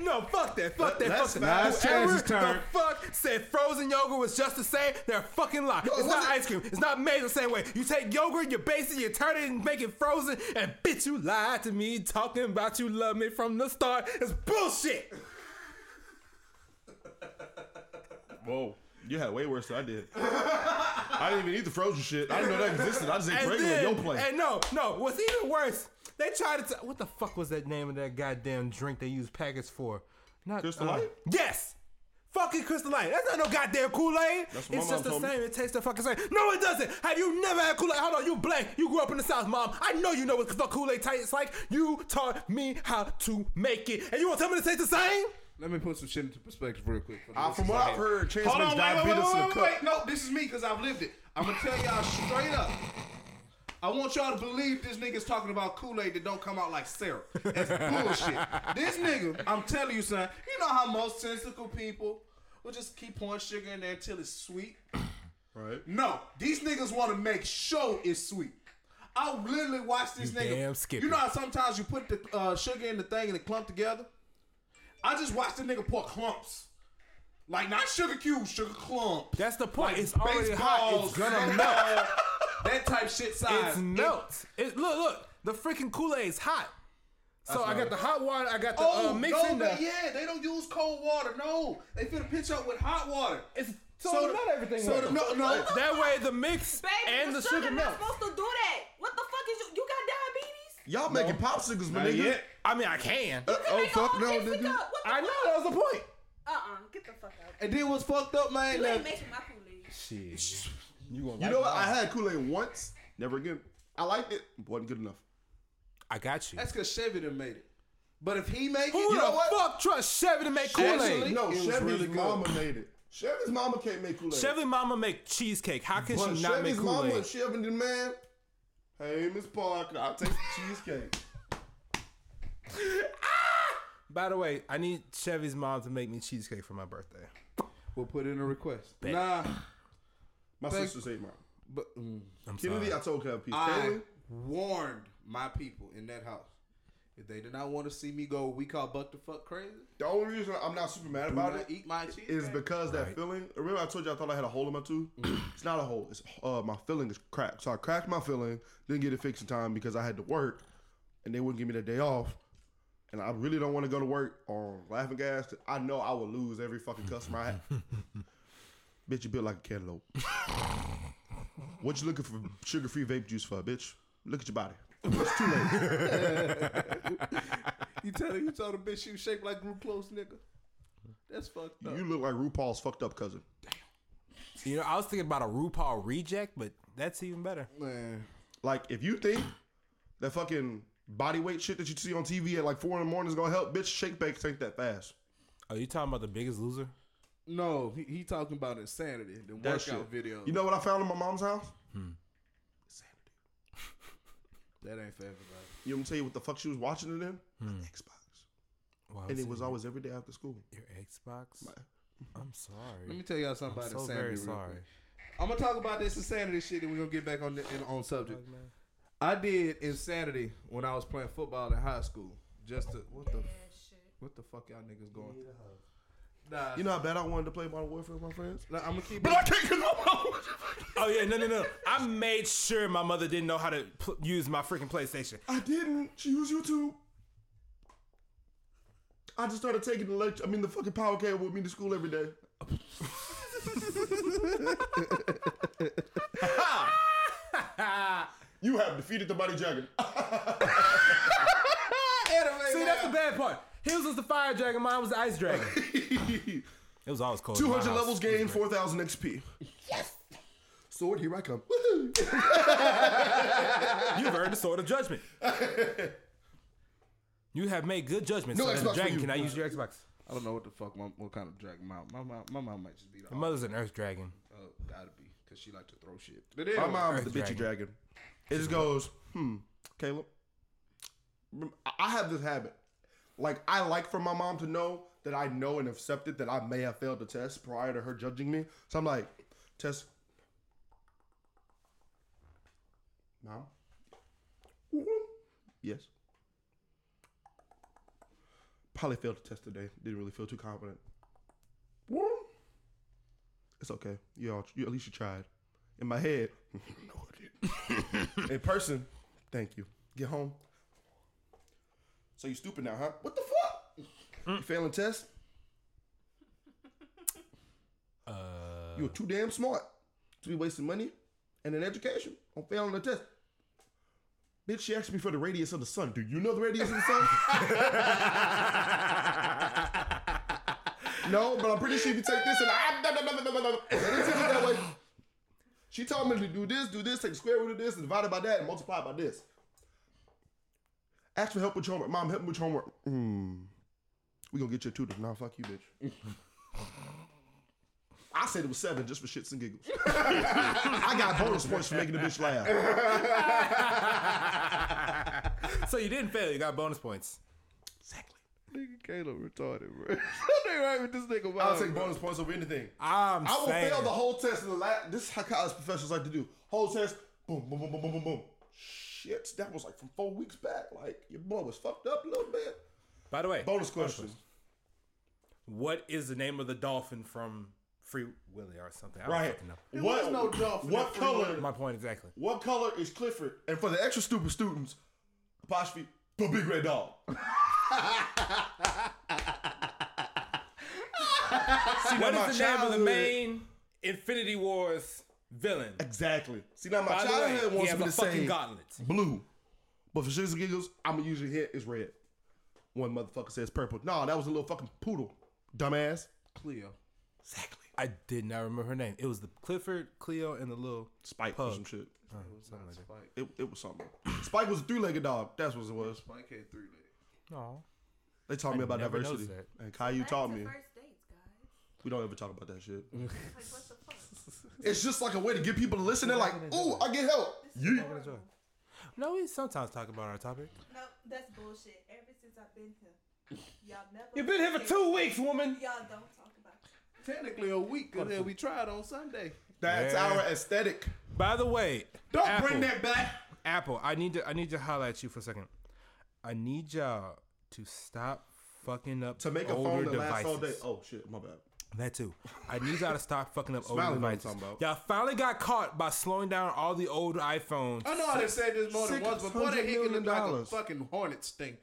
No, fuck that. Fuck that. let's- fuck that. Chance's Whoever turn. The fuck said frozen yogurt was just the same? They're a fucking lie. it's not ice cream. It's not made the same way. You take yogurt, you base it, you turn it and make it frozen, and bitch, you lied to me talking about you love me from the start. It's bullshit. Whoa. You had way worse than I did. I didn't even eat the frozen shit. I didn't know that existed. I just ate And regular then, Yo Play. and no, no, what's even worse, they tried to. T- what the fuck was that name of that goddamn drink they use packets for? Not Crystal uh, Light? Yes. Fucking Crystal Light. That's not no goddamn Kool Aid. That's what my It's just the mom told me. same. It tastes the fucking same. No, it doesn't. Have you never had Kool Aid? Hold on, you blank. You grew up in the South, mom. I know you know what the fuck Kool Aid tastes like. You taught me how to make it, and you want to tell me to taste the same? Let me put some shit into perspective real quick. for Uh, from what I've heard, Chance Hold makes on, wait, wait, wait, wait, wait, wait. No, this is me because I've lived it. I'm gonna tell y'all straight up. I want y'all to believe this nigga's talking about Kool-Aid that don't come out like syrup. That's bullshit. This nigga, I'm telling you, son. You know how most sensical people will just keep pouring sugar in there until it's sweet. Right. No, these niggas want to make sure it's sweet. I literally watched this You nigga. damn Skippy. You know how sometimes you put the uh, sugar in the thing and it clump together. I just watched the nigga pour clumps. Like not sugar cubes, sugar clump. That's the point. Like it's already hot. It's gonna melt. That type shit size. It's melts. It, look, look. The freaking Kool Aid's hot. So I got the hot water. I got the Oh, uh, mix no, in but yeah, they don't use cold water. No, they finna pitch up with hot water. It's so, So the- not everything. so the- no, no. That way the mix Baby, and the, sugar, sugar not melts. supposed to do that. What the fuck is you? You got diabetes? Y'all making popsicles, my nigga. yet. I mean, I can. Uh, You oh fuck no, nigga. What the I know fuck? that was the point. Uh-uh. Get the fuck out. And then what's fucked up, man? You ain't making my Kool-Aid. Shit. You gonna You know what? I had Kool Aid once, never again. I liked it, wasn't good enough. I got you. That's because Chevy done made it. But if he make it, Who you the know what? fuck trust Chevy to make Kool Aid? No, It was Chevy's really good. mama made it. Chevy's mama can't make Kool Aid. Chevy Mama make cheesecake. How can but she not make Chevy's Kool mama, Aid? Chevy the man. Hey, Miss Parker, I'll take the cheesecake. Ah! By the way, I need Chevy's mom to make me cheesecake for my birthday. We'll put in a request. Bet. Nah, My Thank- sister's ate mine. but mm, I'm Kennedy, sorry. I told her piece. I Kaylin, warned my people in that house. If they did not want to see me go, we call buck the fuck crazy. the only reason I'm not super mad Do about it eat my cheese. is because that Right. filling. Remember, I told you I thought I had a hole in my tooth. it's not a hole. It's uh, my filling is cracked. So I cracked my filling. Didn't get it fixed in time because I had to work, and they wouldn't give me the day off. And I really don't want to go to work on laughing gas. I know I will lose every fucking customer I have. bitch, you built like a cantaloupe. what you looking for sugar-free vape juice for, bitch? Look at your body. It's too late. you tell you told a bitch she was shaped like group close nigga. That's fucked up. You look like RuPaul's fucked up cousin. Damn. You know, I was thinking about a RuPaul reject, but that's even better. Man, Like, if you think that fucking body weight shit that you see on TV at like four in the morning is gonna help, bitch, shake bakes ain't that fast. Are you talking about the biggest loser? No, he, he talking about insanity. The That workout shit. video. You know what I found in my mom's house? Hmm. Insanity. that ain't for everybody. You want me to tell you what the fuck she was watching it in? Hmm. My Xbox. Wow, And it was always every day after school. your Xbox. I'm sorry. Let me tell y'all something I'm about so insanity. very sorry. quick. I'm gonna talk about this insanity shit, and we're gonna get back on the, on subject. I did insanity when I was playing football in high school. Just to what the what the fuck y'all niggas going? Nah, You know how bad I wanted to play Modern Warfare with my friends? I'm gonna keep. But I can't because I'm Oh yeah, no, no, no. I made sure my mother didn't know how to pl- use my freaking PlayStation. I didn't. She used YouTube. I just started taking the lecture. I mean, the fucking power cable with me to school every day. you have defeated the Mighty Dragon. See, that's the bad part. His was the fire dragon, mine was the ice dragon. It was always cold. 200 levels It gained, 4,000 XP. Yes. Sword, here I come. You've earned the sword of judgment. you have made good judgments. No so that the Xbox for dragon can I use your Xbox. I don't know what the fuck my what kind of dragon my my mom, my mom might just be the My mother's an earth dragon. Oh, gotta be because she like to throw shit. But My anyway, mom is Earth the bitchy dragon. dragon. It just goes, hmm, Caleb. I- I have this habit. Like, I like for my mom to know that I know and accepted that I may have failed the test prior to her judging me. So I'm like, test. Mom? Yes. Probably failed the test today. Didn't really feel too confident. It's okay. You all, you at least you tried. In my head, no, I didn't. In person, thank you. Get home. So you stupid now, huh? What the fuck? You failing test? Uh, You were too damn smart to be wasting money and an education on failing the test. Bitch, she asked me for the radius of the sun. Do you know the radius of the sun? no, but I'm pretty sure if you take this and I, that way. She told me to do this, do this, take the square root of this, and divide it by that, and multiply it by this. Ask for help with your homework. Mom, help me with your homework. Hmm. We gonna get you a tutor. Nah, fuck you, bitch. I said it was seven just for shits and giggles. I got bonus points for making the bitch laugh. so you didn't fail. You got bonus points. Exactly. nigga Caleb retarded, bro. Something right with this nigga. I'll take bro. bonus points over anything. I'm I will saying. fail the whole test in the last. This is how college professors like to do. Whole test, boom, boom, boom, boom, boom, boom, boom. Shit, that was like from four weeks back. Like your boy was fucked up a little bit. By the way, Bonus question. what is the name of the dolphin from Free Willy or something? I don't Right. know. There What was no dolphin What color? My point exactly. What color is Clifford? And for the extra stupid students, apostrophe the big red dog. See, now What my is the name of the main Infinity Wars villain? Exactly. See now my By the childhood way, he wants has me a to fucking say gauntlet. blue, but for shits and giggles, I'm gonna usually hit is red. One motherfucker says purple. No, that was a little fucking poodle, dumbass. Cleo. Exactly. I did not remember her name. It was the Clifford, Cleo, and the little Spike or some shit. uh, something like that. Spike. It, it was something. Spike was a three-legged dog. That's what it was. Spike had three legs. Aw. They taught I me about never diversity, noticed and Caillou Back taught me. First dates, guys. We don't ever talk about that shit. Like, what the fuck? It's just like a way to get people to listen. They're like, "Ooh, I get help." This is You horrible. No, we sometimes talk about our topic. No, that's bullshit. Ever since I've been here, y'all never. You've been here for two weeks, woman. Y'all don't talk about it. Technically a week, cause then we tried on Sunday. That's Yeah. our aesthetic. By the way, Don't Apple, bring that back. Apple, I need to I need to holler at you for a second. I need y'all to stop fucking up To make a older phone that devices. lasts all day. Oh shit, my bad. That too. I need y'all to stop fucking up older Smiling know devices. Y'all finally got caught by slowing down all the old iPhones. I know I done said this more than once, but boy, that $600 hickey look like a dollars. fucking hornet sting.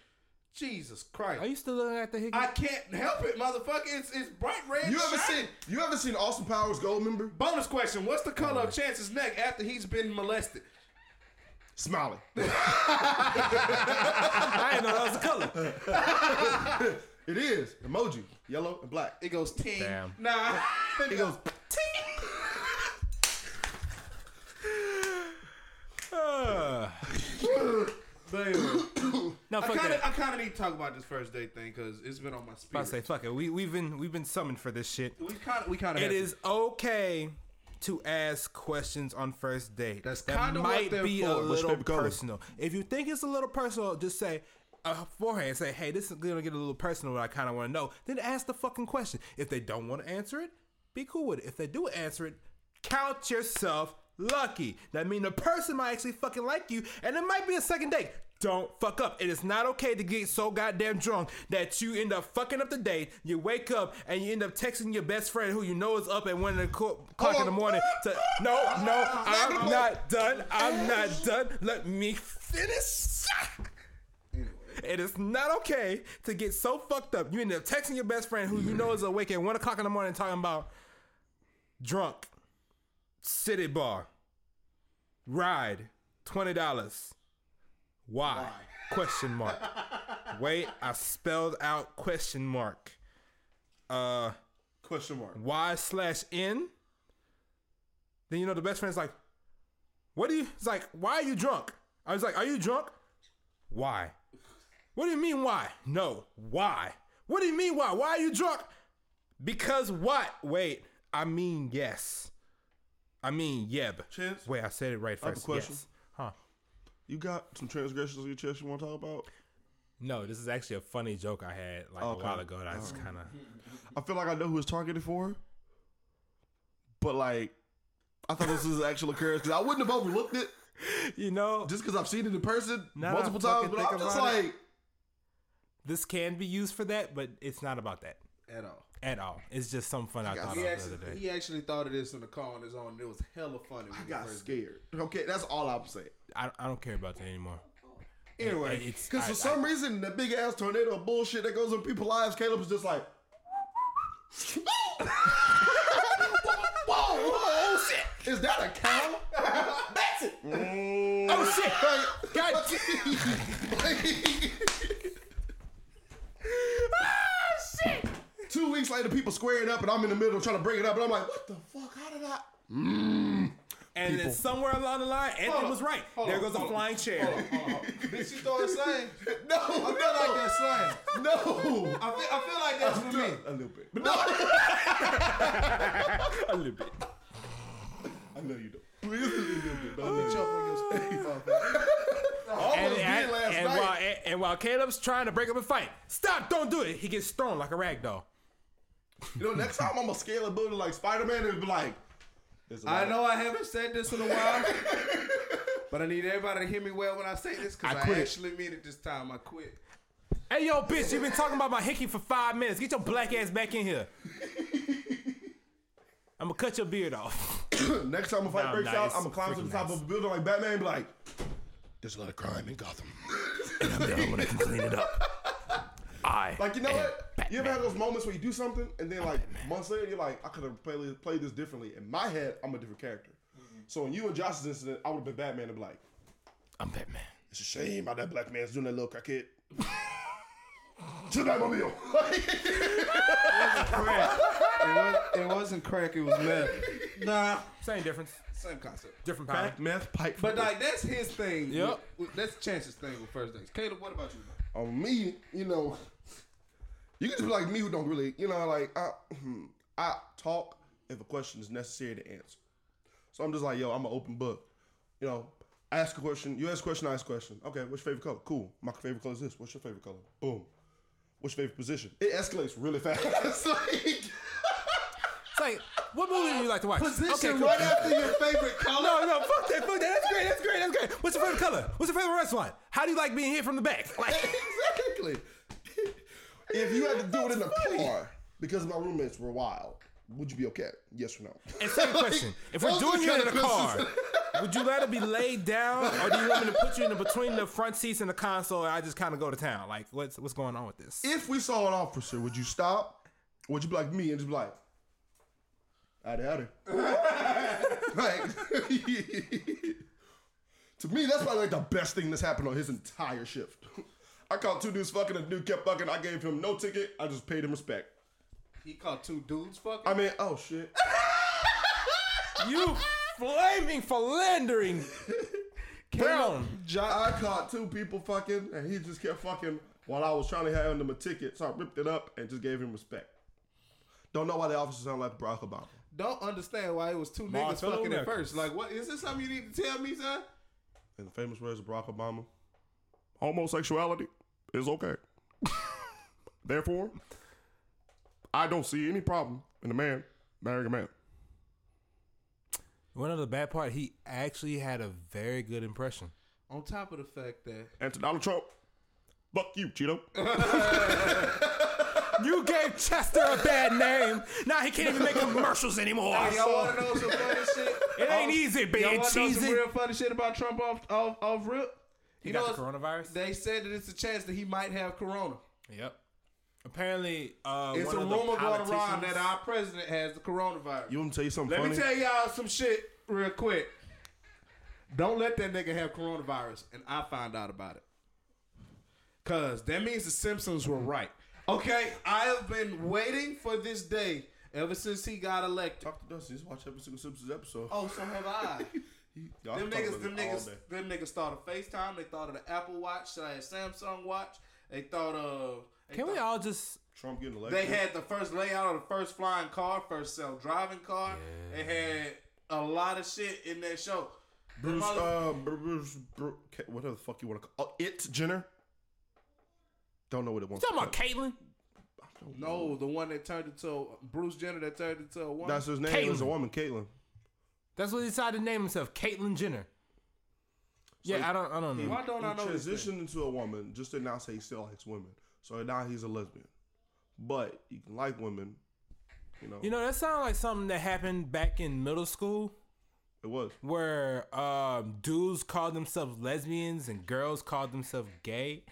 Jesus Christ. Are you still looking at the hickey? I can't help it, motherfucker. It's, it's bright red. You ever shiny. seen? You ever seen Austin Powers Goldmember? Bonus question: What's the color of Chance's neck after he's been molested? Smiling. I didn't know that was the color. it is emoji, yellow and black. It goes ting. Damn. Nah. It goes. Uh, But anyway, no, I fuck kind of. I kind of need to talk about this first date thing because it's been on my About to spirit. say fuck it. We we've been we've been summoned for this shit. we kind of, we kind of. It is okay to ask questions on first date. That's that kinda what might be for. a little paper color? personal. If you think it's a little personal, just say uh, beforehand. Say, hey, this is gonna get a little personal. I kind of want to know. Then ask the fucking question. If they don't want to answer it, be cool with it. If they do answer it, count yourself lucky. That means the person might actually fucking like you, and it might be a second date. Don't fuck up. It is not okay to get so goddamn drunk that you end up fucking up the date. You wake up and you end up texting your best friend who you know is up at one o'clock in the morning. To no, no, I'm not done. I'm not done. Let me finish. It is not okay to get so fucked up. You end up texting your best friend who you know is awake at one o'clock in the morning talking about drunk, city bar, ride, twenty dollars. Why? Question mark. Wait, I spelled out question mark. Uh, Question mark. Y slash N. Then you know the best friend's like, what do you? It's like, why are you drunk? I was like, are you drunk? Why? What do you mean why? No, why? What do you mean why? Why are you drunk? Because what? Wait, I mean yes. I mean yeb. Chance? Wait, I said it right I have a first. question. Yes. Huh? You got some transgressions on your chest you want to talk about? No, this is actually a funny joke I had like Okay. a while ago. That I just kind of. I feel like I know who it's targeted for, but like, I thought this was an actual occurrence because I wouldn't have overlooked it You know, just because I've seen it in person multiple times. But I'm just like, it. Like, this can be used for that, but it's not about that at all. at all. It's just some fun I thought He of the actually, other day. he actually thought of this in the car on his own. and It was hella funny. When I he got first- scared. Okay, that's all I'm saying. I, I don't care about that anymore. Anyway, It's Because for I- some reason, the big ass tornado bullshit that goes in people's lives, Caleb was just like, whoa, whoa, oh, shit. Is that a cow? That's it. Mm. Oh shit! God Two weeks later, people squaring up, and I'm in the middle trying to bring it up, and I'm like, what the fuck? How did I? Mm. And then somewhere along the line, Anthony Hold was right. hold there on, goes a hold on, flying chair. Hold on, hold on. Did she throw a slang? No, I feel like that slang. No. I feel, I feel like that's for me. A little bit. But no. a little bit. I know you don't. Please, a little bit. but I know you Choke on your spit, motherfucker. I almost And, did and, last and night. while and, and while Caleb's trying to break up a fight, stop! Don't do it. He gets thrown like a rag doll. You know, next time I'm gonna scale a building like Spider Man and be like, there's a I of- know I haven't said this in a while, but I need everybody to hear me well when I say this because I I, actually mean it this time. I quit. Hey, yo, bitch, you've been talking about my hickey for five minutes. Get your black ass back in here. I'm gonna cut your beard off. Next time a fight Sound breaks out. I'm gonna climb to the top nice. of a building like Batman and be like, there's a lot of crime in Gotham. And I'm the only one that can clean it up. I. Like, you know am what? You ever Batman. have those moments where you do something and then, like, months later, you're like, I could have played, played this differently. In my head, I'm a different character. Mm-hmm. So in you and Josh's incident, I would have been Batman and be like, I'm Batman. it's a shame how that black man's doing that little crackhead. to the Batmobile. Crack. It, was, it wasn't crack. It was meth. Nah, Same difference. same concept. Different power. Crack, meth, pipe. But like that's his thing. Yep. with- with- that's Chance's thing with first dates. Caleb, what about you? man? on me, you know, you can just be like me who don't really, you know, like I, hmm, I talk if a question is necessary to answer. So I'm just like, yo, I'm an open book. You know, I ask a question, you ask a question, I ask a question. Okay, what's your favorite color? Cool. My favorite color is this. What's your favorite color? Boom. What's your favorite position? It escalates really fast. like, It's like, what movie do you like to watch? Position cool. right after your favorite color. No, no, fuck that, fuck that. That's great, that's great, that's great. What's your favorite color? What's your favorite restaurant? How do you like being hit from the back? Like, exactly. If you had to do it in a car because my roommates were wild, would you be okay? Yes or no? and second question: If we're doing it in kind a car, would you rather be laid down, or do you want me to put you in the, between the front seats and the console, and I just kind of go to town? Like, what's what's going on with this? if we saw an officer, would you stop? Or would you be like me and just be like, howdy, howdy? like, to me, that's probably like the best thing that's happened on his entire shift. I caught two dudes fucking, and the dude kept fucking. I gave him no ticket. I just paid him respect. He caught two dudes fucking. I mean, oh shit. You flaming philandering. Brown. I caught two people fucking, and he just kept fucking while I was trying to hand him a ticket. So I ripped it up and just gave him respect. Don't know why the officer sound like Barack Obama. Don't understand why it was two niggas fellow fucking at first. Like, what is this something you need to tell me, son? In the famous words of Barack Obama, homosexuality is okay. Therefore, I don't see any problem in a man marrying a man. One of the bad part, he actually had a very good impression. On top of the fact that And to Donald Trump, fuck you, Cheeto. You gave Chester a bad name. Now he can't even make commercials anymore. y'all want to know some funny shit? It ain't oh, easy Y'all being want to know some cheesy. real funny shit about Trump off off, off rip? You know, got the coronavirus? they said that it's a chance that he might have corona. Yep. Apparently, uh, It's one a of the rumor going around that our president has the coronavirus. You want me to tell you something Let funny? me tell y'all some shit real quick. Don't let that nigga have coronavirus, and I find out about it. Cause that means the Simpsons were right. Okay, I have been waiting for this day ever since he got elected. Talk to Dusty. Just watch every single Simpsons episode. Oh, so have I. Y'all them niggas, them niggas, day. them niggas thought of FaceTime. They thought of the Apple Watch, slash Samsung Watch. They thought of. they Can we all just? Trump getting elected. They had the first layout of the first flying car, first self-driving car. They had a lot of shit in that show. Bruce, mother- uh, Bruce, Bruce, whatever the fuck you want to call oh, it, Jenner. Don't know what it wants. Talking about Caitlyn? no, the one that turned into a, Bruce Jenner that turned into a woman. That's his name. It was a woman, Caitlyn. That's what he decided to name himself, Caitlyn Jenner. Yeah, I don't, I don't know. Why don't I know He transitioned into a woman just to now say he still likes women. So now he's a lesbian. But you can like women, you know. You know, that sounds like something that happened back in middle school, it was. where um, dudes called themselves lesbians and girls called themselves gay,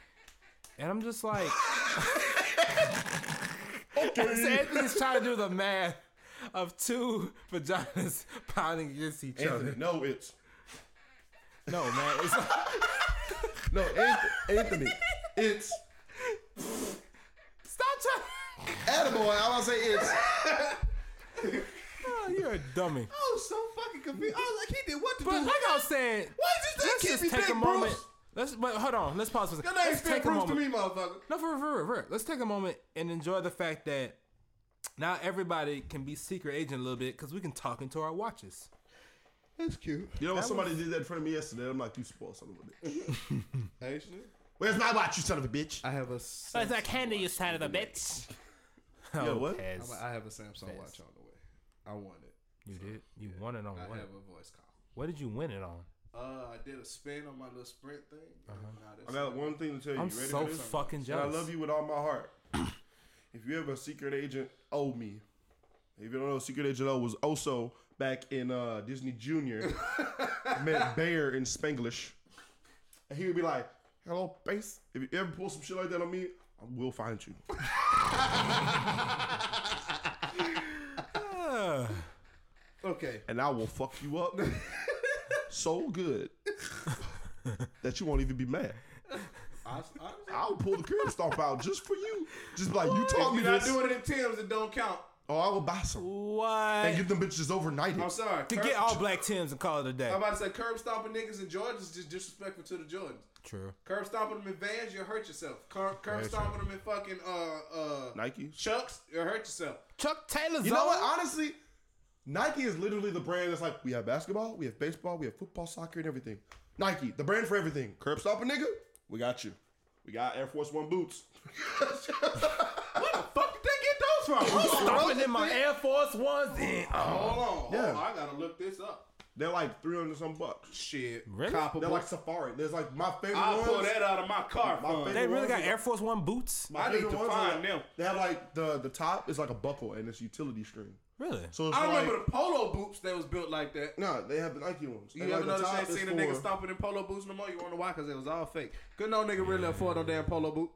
and I'm just like, okay. Anthony's trying to do the math of two vaginas pounding against each Anthony, other. no, it's No, man, it's like, no Anthony. Anthony it's stop trying. Attaboy. I want to say it's. Oh, ah, you're a dummy. I was so fucking confused. I was like, he did what to But do? like I was saying, Why did you just take a moment. Bruce? Let's but hold on. Let's pause for a second. Your name's Let's take a Bruce to me, motherfucker. No, for real, for real, for real. Let's take a moment and enjoy the fact that now everybody can be secret agent a little bit because we can talk into our watches. That's cute. You know when somebody did that in front of me yesterday? I'm like, you spoiled son of a bitch. Actually, Where's my watch, you son of a bitch? I have a. Samsung, that candy you side of the bitch. Yo, what? Pez. I have a Samsung watch on the way. I won it. You did. You won it on I what? I have a voice call. What did you win it on? Uh, I did a spin on my little sprint thing. Uh-huh. I that's got it. one thing to tell you. I'm You ready so for this? fucking And I love you with all my heart. If you ever a secret agent owe me. If you don't know, secret agent O was also back in uh, Disney Junior. met Bear in Spanglish, and he would be like, "Hello, base. If you ever pull some shit like that on me, I will find you." Okay. and I will fuck you up so good that you won't even be mad. I, I, I'll pull the curb stomp out just for you. Just like you taught me you're not this. doing it in Tim's, it don't count. oh, I will buy some Why? and What? get them bitches overnighted. I'm sorry. To Curb- get all black Tims and call it a day. I'm about to say curb stomping niggas in Jordans is just disrespectful to the Jordans. True. Curb stomping them in Vans, you'll hurt yourself. Curb, curb Very stomping them in fucking uh uh Nike. Chucks, you'll hurt yourself. Chuck Taylor's You know what? Honestly, Nike is literally the brand that's like we have basketball, we have baseball, we have football, soccer, and everything. Nike, the brand for everything. Curb stomping nigga, we got you. We got Air Force One boots. Where the fuck did they get those from? Stomping in my Air Force Ones. And, oh. Hold on, hold Yeah. on. I gotta look this up. They're like three hundred some bucks. Shit, Really? Copper They're like Safari. There's like my favorite I'll ones. pull that out of my car My fund. They really got Air Force One boots? My I need to find are- them. They have like the the top is like a buckle and it's utility string. Really? So it's I like remember the polo boots that was built like that. no, they have the Nike ones. You And, ever like, the notice top they seen a nigga for- stomping in polo boots no more? You wanna why? Cause it was all fake. Good no nigga really afford no damn polo boot.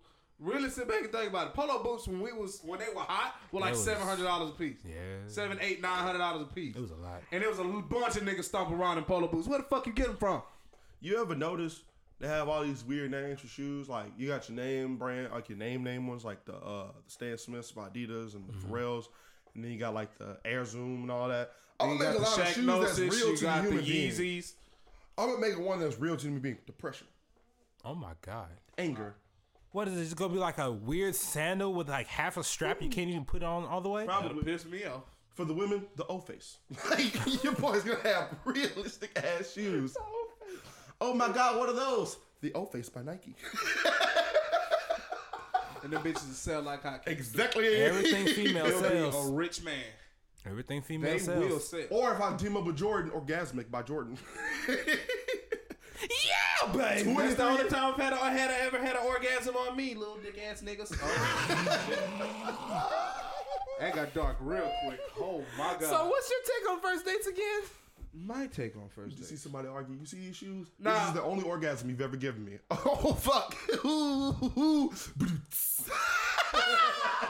Really sit back and think about it. Polo boots when we was when they were hot were like was- seven hundred dollars a piece. Yeah. Seven, eight, nine hundred dollars a piece. It was a lot. And there was a bunch of niggas stomping around in polo boots. Where the fuck you get them from? You ever notice they have all these weird names for shoes? Like you got your name brand, like your name name ones, like the uh the Stan Smiths by Adidas and the Mm-hmm. Pharrells, and then you got like the Air Zoom and all that. I'm gonna make a lot of shoes that's real you to the got the human being. Yeezys. I'm gonna make one that's real to the human being. Depression, Oh my God. anger, What is it? Just gonna be like a weird sandal with like half a strap you can't even put on all the way? Probably pissed me off. for the women, the O face. Like your boy's gonna have realistic ass shoes. Oh my God, what are those? The O face by Nike. And the bitches sell like hot cakes. exactly. Everything female He'll be sells. a rich man. Everything female They sells. will sell. Or if I team up with Jordan, Orgasmic by Jordan. Yeah, baby. That's the only time I've had, I had ever had an orgasm on me, little dick ass niggas. that got dark real quick. Oh my god. So what's your take on first dates again? my take on first You see somebody argue. You see these shoes? Nah. This is the only orgasm you've ever given me. Oh fuck!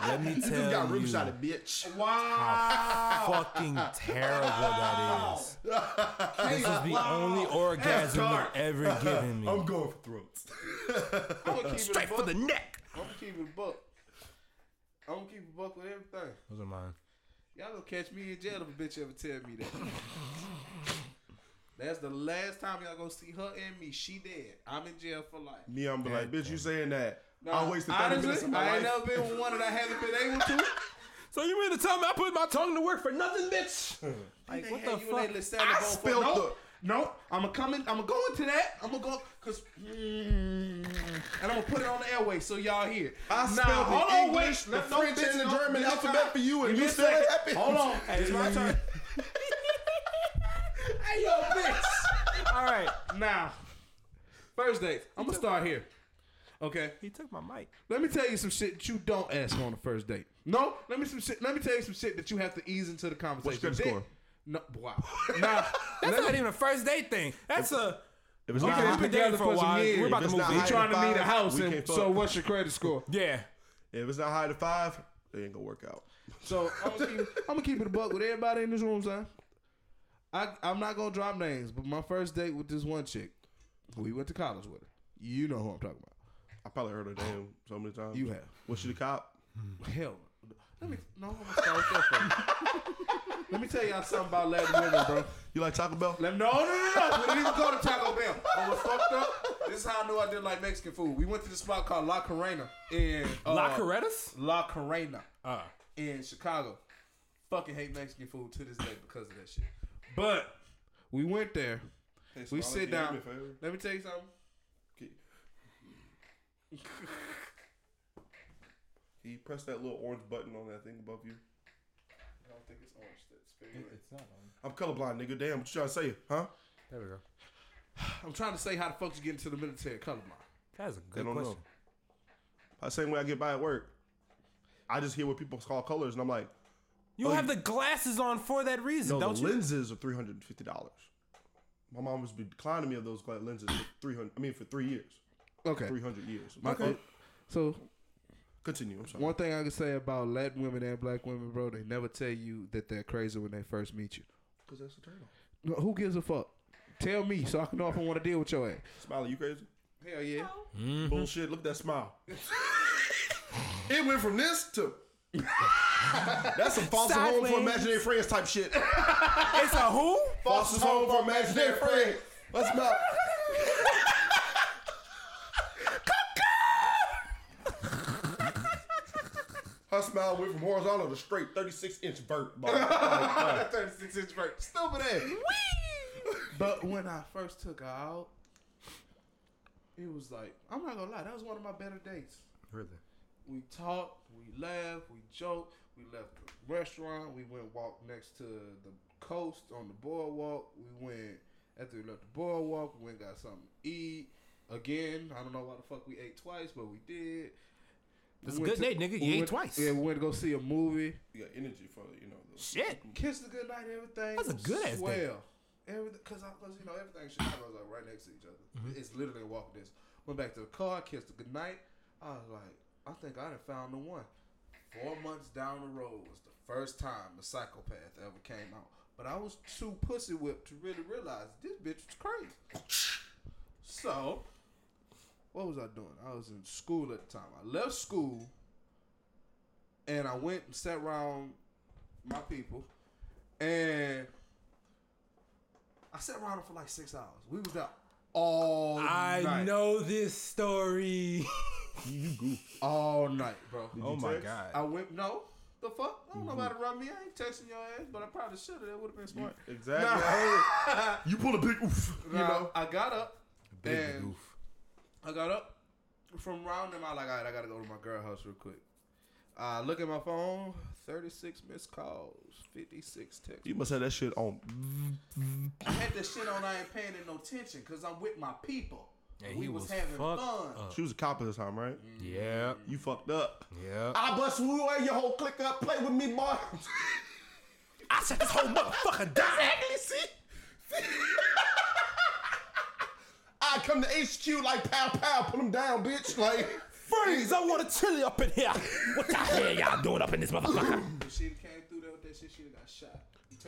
Ooh, ooh. Let me You just tell got rim you shot bitch. Wow. fucking terrible that is. This is the only orgasm you've ever given me. I'm going for throats. I'm gonna keep Straight it a for buck. the neck. I'm gonna keep it a buck. I'm gonna keep it a buck with everything. Those are mine. Y'all gonna catch me in jail if a bitch ever tell me that. That's the last time y'all gonna see her and me. She dead. I'm in jail for life. Me, I'm be like, bitch, you saying that? Nah, I wasted 30 honestly, minutes of my I ain't life. never been with one that I haven't been able to. So you mean to tell me I put my tongue to work for nothing, bitch? Like what the you in that fuck? I spilled the- No, I'm gonna come in. I'm gonna go into that. I'm gonna go because, mm, and I'm gonna put it on the airway so y'all hear. I Now, spelled hold the on, English, wait. the no, French, bitch, and the no, German bitch, alphabet for you, and you me a spell second. that bitch. Hold on, it's my turn. hey yo, bitch. All right. Now, first date. I'm gonna start here. Okay. He took my mic. Let me tell you some shit that you don't ask on the first date. No, let me some shit. Let me tell you some shit that you have to ease into the conversation. What's your score? No, wow. Now, That's not even a first date thing. That's a. If it's We not can high- we've been dating for a while. years. We're about to move. not in. we high- trying to meet a house, and so what's your credit score? Yeah. if it's not high to five, it ain't gonna work out. So I'm gonna, keep, I'm gonna keep it a buck with everybody in this room, son. I I'm not gonna drop names, but my first date with this one chick, we went to college with her. You know who I'm talking about. I probably heard her name so many times. You have. Was she the cop? Hell, let me no. I'm gonna start with that first. Let me tell y'all something about Latin women, bro. You like Taco Bell? Let no, no, no, no. We didn't even go to Taco Bell. But what's fucked up? This is how I knew I didn't like Mexican food. We went to this spot called La Carrena in uh, La Coretas? La Carrena Uh, in Chicago. Fucking hate Mexican food to this day because of that shit. But we went there. We sit down. Let me tell you something. Can you press that little orange button on that thing above you? I don't think it's orange. That's very red. it's not on. I'm colorblind, nigga. Damn, what you trying to say, huh? There we go. I'm trying to say how the fuck you get into the military colorblind. That's a good don't question. know. The same way I get by at work. I just hear what people call colors, and I'm like, You Oh, have you- the glasses on for that reason, no, don't the you? lenses are three hundred and fifty dollars. My mom was be declining me of those gla- lenses for three hundred. I mean, for three years, Okay. three hundred years. My, okay, So continue. I'm sorry. one thing I can say about Latin women and black women, bro, they never tell you that they're crazy when they first meet you. Because that's the turn on. No, who gives a fuck? Tell me so I can know if I want to deal with your ass. Smiley, you crazy? Hell yeah. Mm-hmm. Bullshit. Look at that smile. it went from this to. That's some foster home for imaginary friends type shit. It's a who? Foster's home for imaginary friends. Let's smile. Her smile went from horizontal to straight, 36 inch vert. Like, like, like, 36 inch vert. Stupid ass. but when I first took her out, it was like, I'm not gonna lie, that was one of my better dates. Really? We talked, we laughed, we joked, we left the restaurant, we went walk next to the coast on the boardwalk. We went after we left the boardwalk, we went and got something to eat. Again, I don't know why the fuck we ate twice, but we did. That's We a went good night, nigga. we You ate went- twice. Yeah, we went to go see a movie. you got energy for, you know. The, Shit. Kiss a good night, everything. That's a good ass date. swell. Everything, cause I, cause you know everything in Chicago is like right next to each other. Mm-hmm. It's literally a walk distance. Went back to the car, kissed a good night. I was like, I think I done found the one. Four months down the road was the first time the psychopath ever came out. But I was too pussy whipped to really realize this bitch was crazy. So, what was I doing? I was in school at the time. I left school and I went and sat around my people and I sat around them for like six hours. We was out all I night. know this story. You goofy. All night, bro. oh my text? god. I went no. The fuck? I don't know about to run me. I ain't texting your ass, but I probably should have. That would have been smart. Exactly. Nah. I heard it. You pull a big oof. You know. I got up. Big and goof. I got up from around them. I like, all right, I gotta go to my girl house real quick. I look at my phone. Thirty-six missed calls, fifty-six texts. You must have that shit on. I had the shit on. I ain't paying it no attention because I'm with my people. Yeah, we was, was having fun. up. She was a cop at the time, right? Mm-hmm. Yeah. You fucked up. Yeah. I bust you away, your whole click up. Play with me, boy. I shut this whole motherfucker down. Exactly. See. I come to HQ like pow pow, put him down, bitch. Like Freeze! I want a chili up in here. What the hell y'all doing up in this motherfucker? If she came through there with that shit, she'd got shot.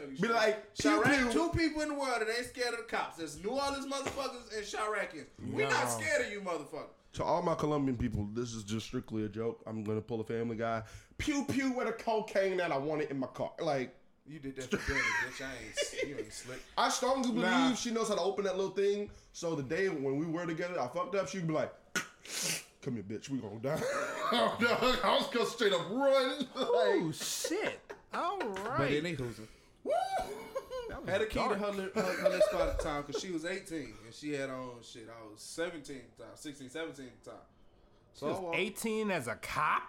I'm Be like, pew, Chirac, two people in the world that ain't scared of the cops. There's New Orleans motherfuckers and Chiracians. We No. not scared of you motherfuckers. to all my Colombian people, this is just strictly a joke. I'm gonna pull a Family Guy. Pew pew with a cocaine that I wanted in my car. Like You did that for dinner, bitch. I ain't, you ain't slick. I strongly believe Nah. she knows how to open that little thing. So the day when we were together, I fucked up. She'd be like, "Come here, bitch. We gonna die." I was gonna straight up run. Oh shit! All right. But anywho's That was had a key dark. to her, her, her little spot at the time because she was 18 and she had on shit. I was 17 at the time, 16, 17 at the time. So was 18 as a cop.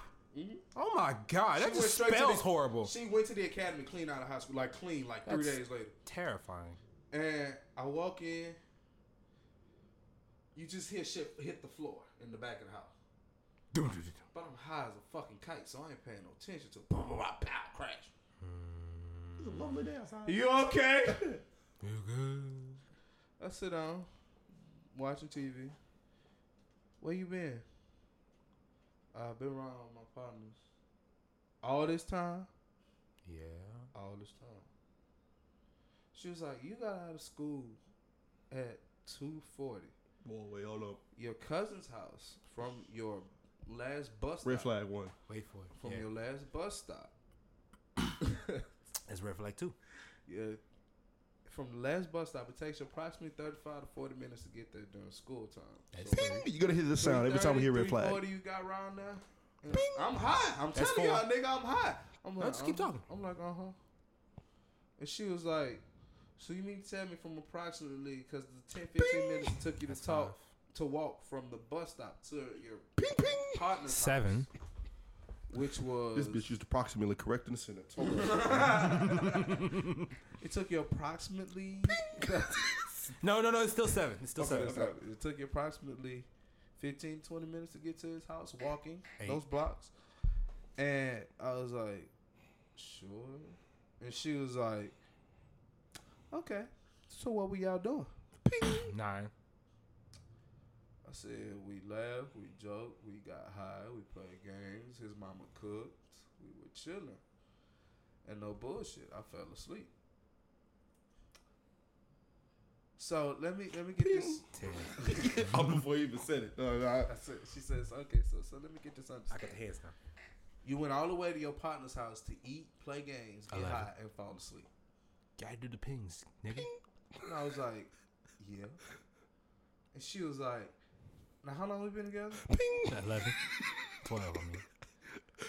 Oh my god, that She just straight spells the- horrible. She went to the academy clean out of high school, like clean, like three days later. Terrifying. And I walk in, you just hear shit hit the floor in the back of the house. But I'm high as a fucking kite, so I ain't paying no attention to. Boom, boom, pow, crash. Hmm. It's a lovely day outside. You okay? You good? I sit down, watching TV. Where you been? I've been around my partners. All this time? Yeah. All this time. She was like, You got out of school at 240. Boy, wait, hold up. Your cousin's house from your last bus Red stop. flag one. Wait for it. From yeah. your last bus stop. It's red flag two. Yeah. From the last bus stop, it takes you approximately 35 to 40 minutes to get there during school time. That's So, fair. You gotta hear the sound every time we hear red flag. 340 you got around there? And I'm high. I'm That's telling y'all, nigga, I'm high. I'm like, just keep uh-huh. talking. I'm like, uh huh. And she was like, so you mean to tell me from approximately, because the 10, 15 minutes it took you to That's talk, five. to walk from the bus stop to your Ping ping. partner's Seven. house, which was This bitch used approximately correct in the sentence. It took you approximately No, no, no. It's still seven. It's still Okay, seven. so It took you approximately 15, 20 minutes to get to his house walking Eight. those blocks. And I was like, sure. And she was like, okay. So what were y'all doing? Nine. I said, we laughed, we joked, we got high, we played games. His mama cooked. We were chilling. And no bullshit. I fell asleep. So let me let me get this. Ten. oh, before you even said it. No, no, I- I said, she says, okay, so so let me get this I got the hands now. You went all the way to your partner's house to eat, play games, get Eleven. high, and fall asleep. Gotta do the pings, nigga. And I was like, yeah. And she was like, now how long we been together? Eleven. Twelve. I mean.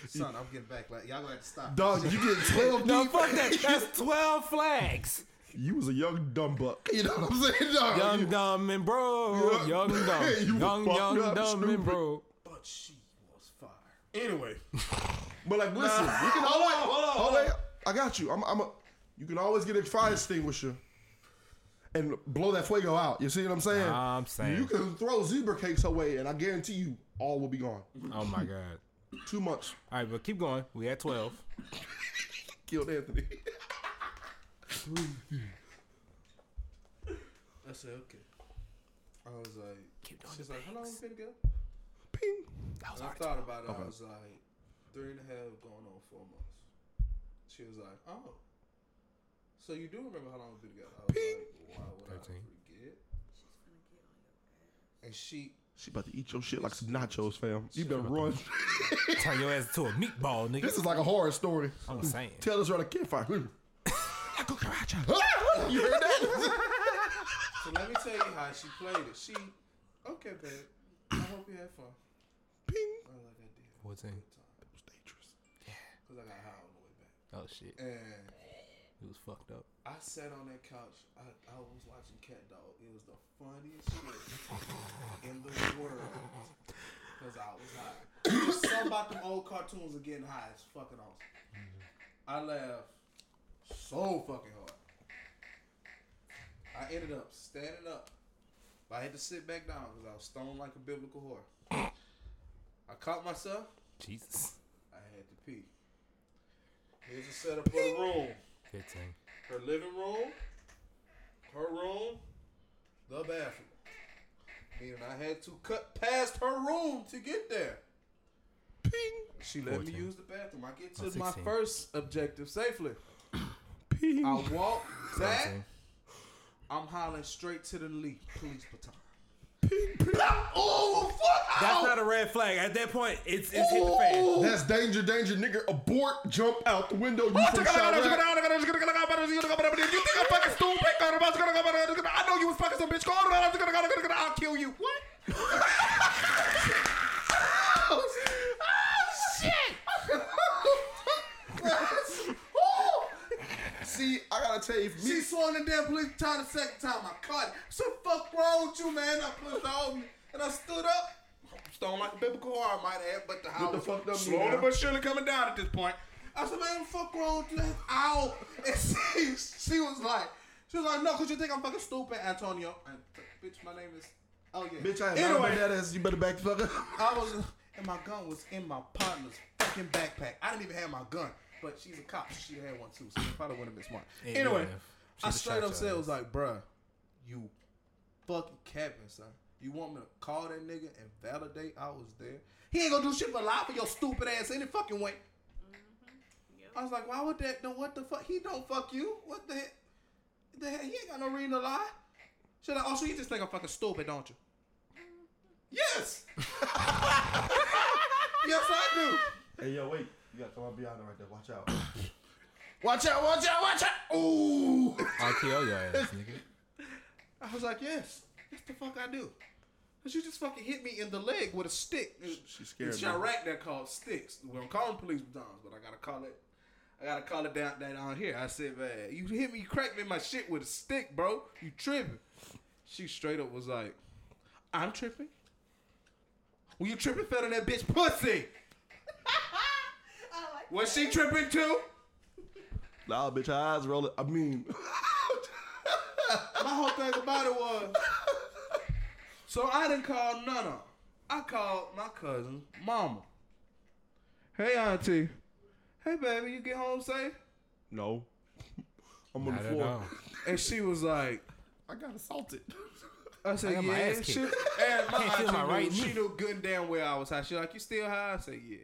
Son, I'm getting back. Like y'all gonna have to stop. Dog, you get 12 No, deep. fuck that. That's twelve flags. You was a young dumb buck. You know what I'm saying? Dog, Young, you- dumb, and bro. Yeah. Young, dumb. You young, young, up, dumb, stupid. and bro. But she was fire. Anyway, But like, listen, Nah. you can Hold always, on, hold on, hold hold on. I got you. I'm, I'm a, you can always get a fire extinguisher and blow that fuego out. You see what I'm saying? I'm saying. You can throw zebra cakes away, and I guarantee you, all will be gone. Oh my god. Too much. All right, but keep going. We at twelve. Killed Anthony. I said okay. I was like, Keep doing she's like, how long we pings. been together? Ping. That was And I thought about it. I was like, three and a half going on four months. She was like, oh. So you do remember how long we've been together? I was like, why would I 13. forget? She's gonna get on your ass. And she, She about to eat your shit like some nachos, fam. You better run. Turn your ass to a meatball, nigga. this is like a horror story. I'm saying. Tell us around a campfire. I go karacha. You heard that? so let me tell you how she played it. She, okay, babe. I hope you had fun. Ping. I was like, I did. Fourteen. Good time. It was dangerous. Yeah. Cause I got high on the way back. Oh shit. And It was fucked up. I sat on that couch. I, I was watching CatDog. It was the funniest shit in the world. Cause I was high. There's something about them old cartoons of getting high. It's fucking awesome. I laughed so fucking hard. I ended up standing up. But I had to sit back down because I was stoned like a biblical whore. I caught myself. Jesus. I had to pee. Here's the setup for the room Fifteen. her living room, her room, the bathroom. Meaning I had to cut past her room to get there. Ping. She let me use the bathroom. I get to Oh, my first objective safely. Ping. I walk back. I'm hollering straight to the lead. Police baton. Oh, fuck. That's Ow. not a red flag. At that point, it's it's hit the fan. That's danger, danger, nigga. Abort, jump out the window. You from Chirac. You think I'm fucking stupid? I know you was fucking some bitch. I'll kill you. What? See, I gotta tell you, me, She swung the damn police baton the second time. I caught it. So fuck wrong with you, man? I pushed over and I stood up. Stone like a biblical whore, I might add, but the house the fuck up, slowly but surely coming down at this point. I said, man, fuck wrong with you? That's out. And she, she was like, she was like, no, cause you think I'm fucking stupid, Antonio. And bitch, my name is. Oh yeah. bitch, I anyway, that ass. You better back the fuck up. I was, and my gun was in my partner's fucking backpack. I didn't even have my gun, but she's a cop. She had one too, so she probably wouldn't have been smart. Yeah, anyway, you I straight up shot said, your was like, bruh, you fucking capping, son. You want me to call that nigga and validate I was there? He ain't gonna do shit but lie for your stupid ass any fucking way. Mm-hmm. I was like, why would that? No, what the fuck? He don't fuck you. What the heck? The heck? He ain't got no reason to lie. Should oh, I? Also, you just think I'm fucking stupid, don't you? Mm-hmm. Yes. yes, I do. Hey, yo, wait. You got someone behind right there. Watch out. watch out, watch out, watch out. Ooh. I'll kill your ass, nigga. I was like, yes. That's the fuck I do. Cause you just fucking hit me in the leg with a stick. She scared It's me. Chirac that called sticks. We don't call them police batons, but I gotta call it. I gotta call it down, down on here. I said, man, you hit me, you cracked me in my shit with a stick, bro. You tripping? She straight up was like, I'm tripping. When you tripping, fell in that bitch pussy. I Was she tripping too? Nah, bitch, her eyes rolling. I mean, my whole thing about it was, so I didn't call none of them. I called my cousin's mama. Hey auntie, hey baby, you get home safe? No. I'm on Not the floor. And she was like, I got assaulted. I said, I got my yeah. ass She, kicked. and my Can't feel auntie my knew, she knee. knew good and damn well I was high. She like, you still high? I said, yeah.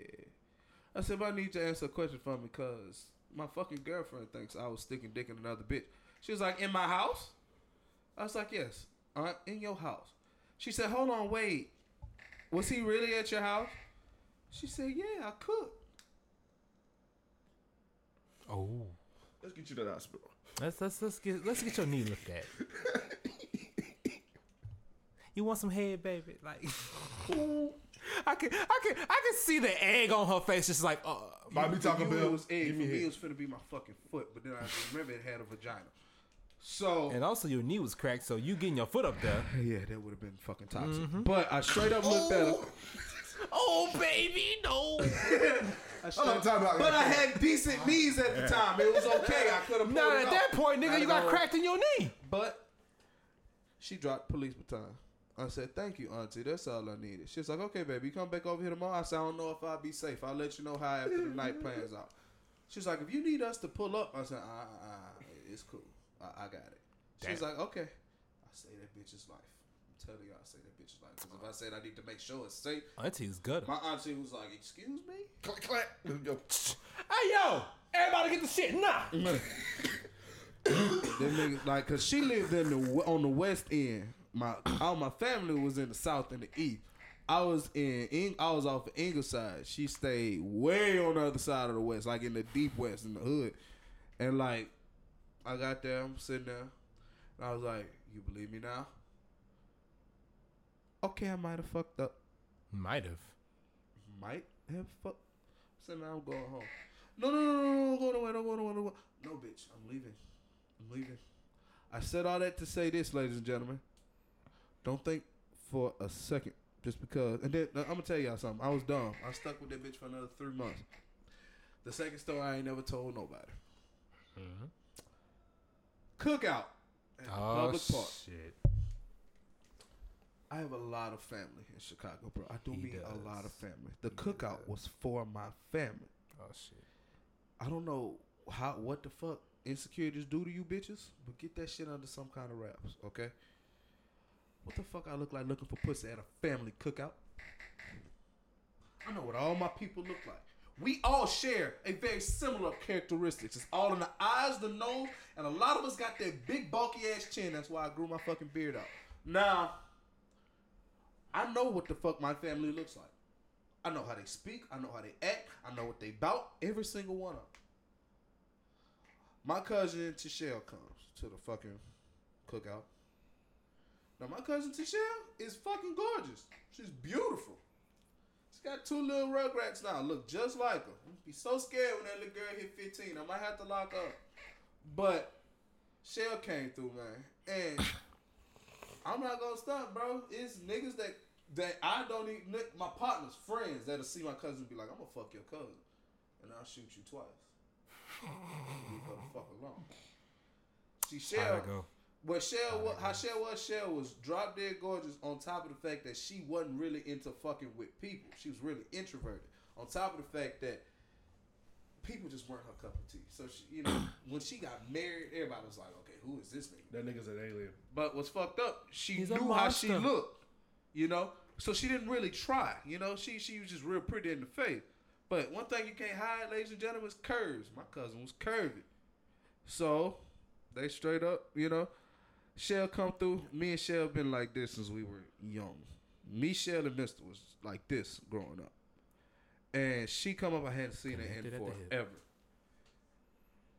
I said, but I need you to answer a question for me because my fucking girlfriend thinks I was sticking dick in another bitch. She was like, in my house? I was like, yes, uh, in your house. She said, hold on, wait. Was he really at your house? She said, yeah, I cooked. Oh, Let's get you to the hospital. let's let's let's get let's get your knee looked at. you want some head, baby? Like, I can I can I can see the egg on her face, just like, uh, Buy me Taco You Bell. It was egg. Give For me me, head. it was finna be my fucking foot, but then I remember it had a vagina. So and also your knee was cracked, so you getting your foot up there. Yeah, that would have been fucking toxic. But I straight up looked at her. Oh baby, no. I straight, Hold on, time out. but I had decent knees at the time. It was okay. I could have pulled Not it at off. that point, nigga. You got cracked in your knee. But she dropped police baton. I said, "Thank you, auntie. That's all I needed." She's like, "Okay, baby, you come back over here tomorrow." I said, "I don't know if I'll be safe. I'll let you know how after the night plans out." She's like, "If you need us to pull up," I said, "Ah, uh, uh, it's cool. I, I got it." She was like, "Okay." I say that bitch's life. I'm telling you, I say that bitch's life. Because if I said I need to make sure it's safe, Auntie's good. my auntie was like, "Excuse me." Clack, clack. Let's. Hey yo, everybody get the shit. Nah. Them niggas, like, cause she lived in the on the west end. My all my family was in the south and the east. I was in, Ing- I was off of Ingleside. She stayed way on the other side of the west, like in the deep west in the hood. And like, I got there, I'm sitting there, and I was like, "You believe me now?" Okay, I might have fucked up. Might have. Might have fucked. So now I'm going home. No, no, no, no, no, go nowhere, don't go nowhere, don't go. No, bitch, I'm leaving. I'm leaving. I said all that to say this, ladies and gentlemen. Don't think for a second, just because. And then I'm gonna tell y'all something. I was dumb. I stuck with that bitch for another three months. The second story I ain't never told nobody. Mm-hmm. Cookout at the Oh public park. shit. I have a lot of family in Chicago, bro. I do He mean a lot of family. The He cookout does. was for my family. Oh shit. I don't know how what the fuck insecurities do to you bitches, but get that shit under some kind of wraps, okay? What the fuck I look like looking for pussy at a family cookout? I know what all my people look like. We all share a very similar characteristics. It's all in the eyes, the nose, and a lot of us got that big bulky ass chin. That's why I grew my fucking beard out. Now, I know what the fuck my family looks like. I know how they speak. I know how they act. I know what they bout. Every single one of them. My cousin Tichelle comes to the fucking cookout. Now my cousin Tichelle is fucking gorgeous. She's beautiful. She's got two little rugrats now. Look just like her. I'd be so scared when that little girl hit 15. I might have to lock up. But Shell came through, man. And I'm not gonna stop, bro. It's niggas that that I don't even my partners, friends that'll see my cousin and be like, I'm gonna fuck your cousin. And I'll shoot you twice. Leave her the fuck alone. She Shell it go? what Shell was, how Shell was, Shell was drop dead gorgeous. On top of the fact that she wasn't really into fucking with people, she was really introverted. On top of the fact that people just weren't her cup of tea. So she, you know, when she got married, everybody was like, okay, who is this nigga? That nigga's an alien. But what's fucked up, she He's knew how she looked, you know. So she didn't really try, you know. She she was just real pretty in the face. But one thing you can't hide, ladies and gentlemen, is curves. My cousin was curvy, so they straight up, you know. Shell come through. Me and Shell been like this since we were young. Me, Shell, and Mister was like this growing up. And she come up, I hadn't seen her in Connected at the hip. forever.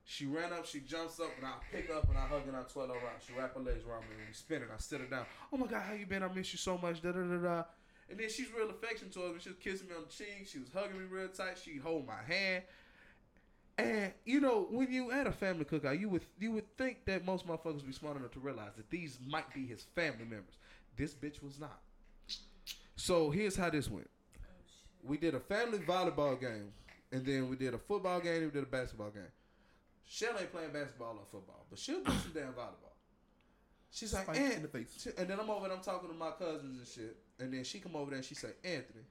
She ran up, she jumps up, and I pick up and I hug her and I twirl her around. She wrap her legs around me and we spin it. I sit her down. Oh my God, how you been? I miss you so much. Da da da da. And then she's real affectionate towards me. She was kissing me on the cheek. She was hugging me real tight. She hold my hand. And you know, when you at a family cookout, you would you would think that most motherfuckers would be smart enough to realize that these might be his family members. This bitch was not. So here's how this went. We did a family volleyball game, and then we did a football game, and we did a basketball game. Shell ain't playing basketball or football, but she'll do some damn volleyball. She's like, Spike Ant- in the face. and then I'm over and I'm talking to my cousins and shit. And then she come over there and she say, Anthony,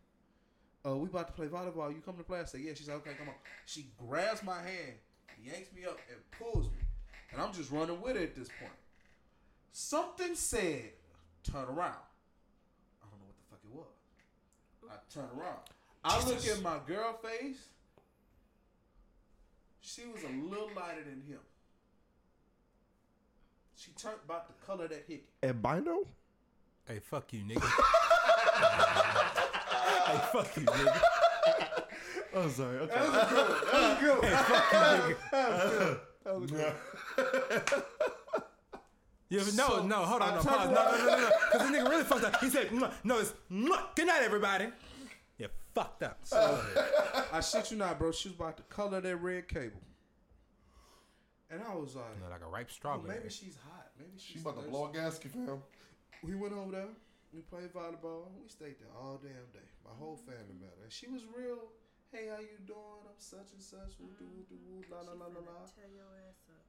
uh, we about to play volleyball. You come to play? I say, yeah. She said, okay, come on. She grabs my hand, yanks me up, and pulls me. And I'm just running with it at this point. Something said, turn around. I don't know what the fuck it was. I turn around. I look at my girl face. She was a little lighter than him. She turned about the color of that hickey. bino. Hey, fuck you, nigga. hey, fuck you, nigga. Oh, sorry. Okay. That was good. That was good. You ever, no, So, no, hold on, I no, pause. No, no, no, no, no. Because this nigga really fucked up. He said, "Mwah." no, it's "Mwah." good night, everybody. You fucked up. I shit you not, bro. She was about to color that red cable. And I was like, No, like a ripe oh, strawberry. maybe she's hot. Maybe she's She about to blow a gasket, fam. We went over there. We played volleyball. We stayed there all damn day. My whole mm-hmm. family met her. And she was real. Hey, how you doing? I'm such and such. Woo doo woo doo woo. La mm-hmm. la la la la. Tear your ass up.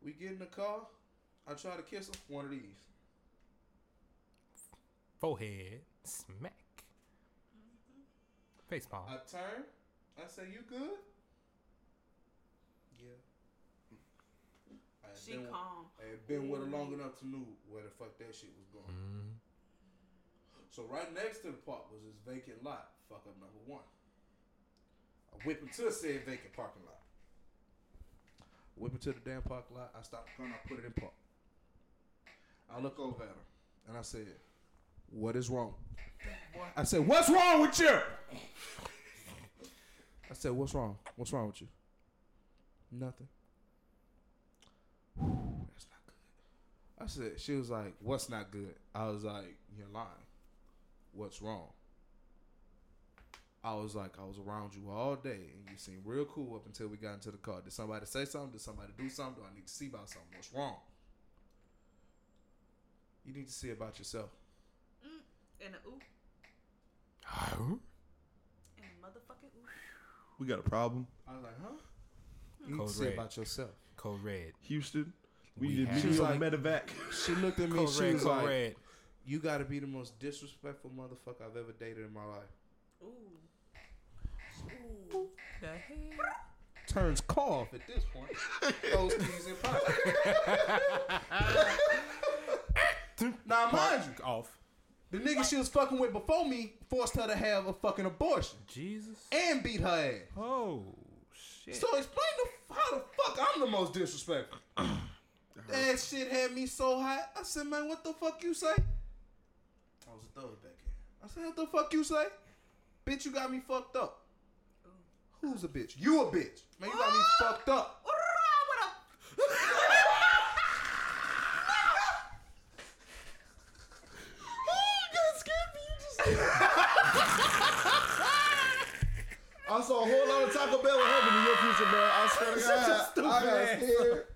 We get in the car. I try to kiss her. One of these. Forehead, smack. Mm-hmm. Face palm. I turn. I say, "You good?" Yeah. I had She been, calm. I had been with her long enough to know where the fuck that shit was going. Mhm. So right next to the park was this vacant lot. Fuck up number one. I whip into said vacant parking lot. Whip into the damn parking lot. I stop the car and I put it in park. I look over at her and I said, "What is wrong?" I said, "What's wrong with you?" I said, "What's wrong? What's wrong with you?" Nothing. That's not good. I said, she was like, "What's not good?" I was like, "You're lying. What's wrong?" I was like, "I was around you all day, and you seemed real cool up until we got into the car. Did somebody say something? Did somebody do something? Do I need to see about something? What's wrong?" You need to see about yourself. Mm, And a ooh. Huh? And a motherfucking ooh. We got a problem. I was like, "Huh?" You need Code to see red. about yourself. Code red. Houston. We, We need to She meet was like- medevac. She looked at me. Code she red. was Code like, red. "You got to be the most disrespectful motherfucker I've ever dated in my life." Ooh. Ooh. The hell? Turns cough at this point. Those keys in pocket. now, mind you, Off. the nigga she was fucking with before me forced her to have a fucking abortion Jesus. and beat her ass. Oh shit. So explain the, how the fuck I'm the most disrespectful. that shit had me so hot. I said, man, what the fuck you say? I was a thug back here. I said, what the fuck you say? Bitch, you got me fucked up. Who's a bitch? You a bitch. Man, you got me fucked up. I saw a whole lot of Taco Bell in heaven in your future, man. I swear to God. I got scared.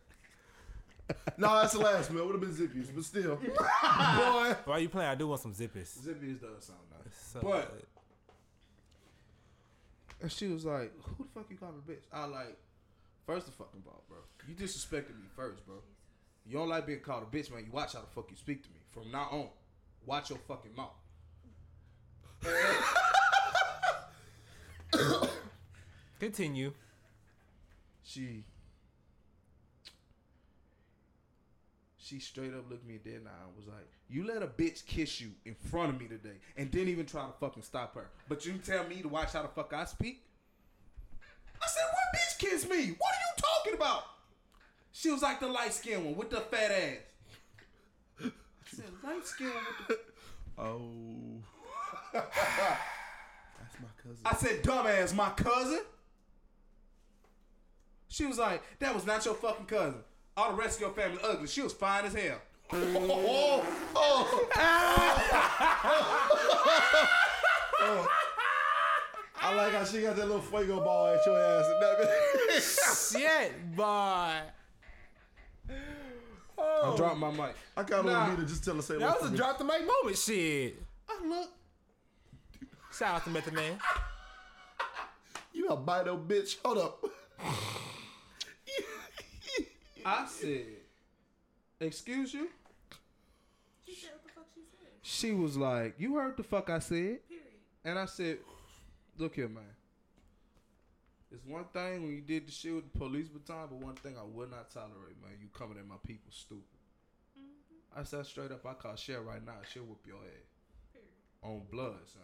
no, that's the last, man. Would have been Zippies, but still. Boy. Why you playing? I do want some zippies. Zippies does sound nice. So But- good. And she was like, "Who the fuck you call a bitch?" I like, first the fucking ball, bro. You disrespected me first, bro. You don't like being called a bitch, man. You watch how the fuck you speak to me. From now on, watch your fucking mouth. continue. She, she straight up looked me dead in the eye and was like, "You let a bitch kiss you in front of me today, and didn't even try to fucking stop her. But you tell me to watch how the fuck I speak." I said, "What bitch kissed me? What are you talking about?" She was like the light skinned one with the fat ass. I said, "Light skinned one with the." Oh. That's my cousin. I said, "Dumbass, my cousin." She was like, "That was not your fucking cousin. All the rest of your family ugly. She was fine as hell." oh, oh. I like how she got that little fuego ball at your ass. And that Shit, boy. I oh. dropped my mic. I kind of Nah. want me to just tell her say That was a me. drop the mic moment. Shit. I look. Shout out to Method Man. You albino bitch. Hold up. I said, "Excuse you." She said what the fuck she said. She was like, "You heard the fuck I said," Period. and I said, "Look here, man. It's one thing when you did the shit with the police baton, but one thing I would not tolerate, man. You coming at my people stupid." Mm-hmm. I said straight up, I call Cher right now. She'll whoop your ass Period. on blood, son.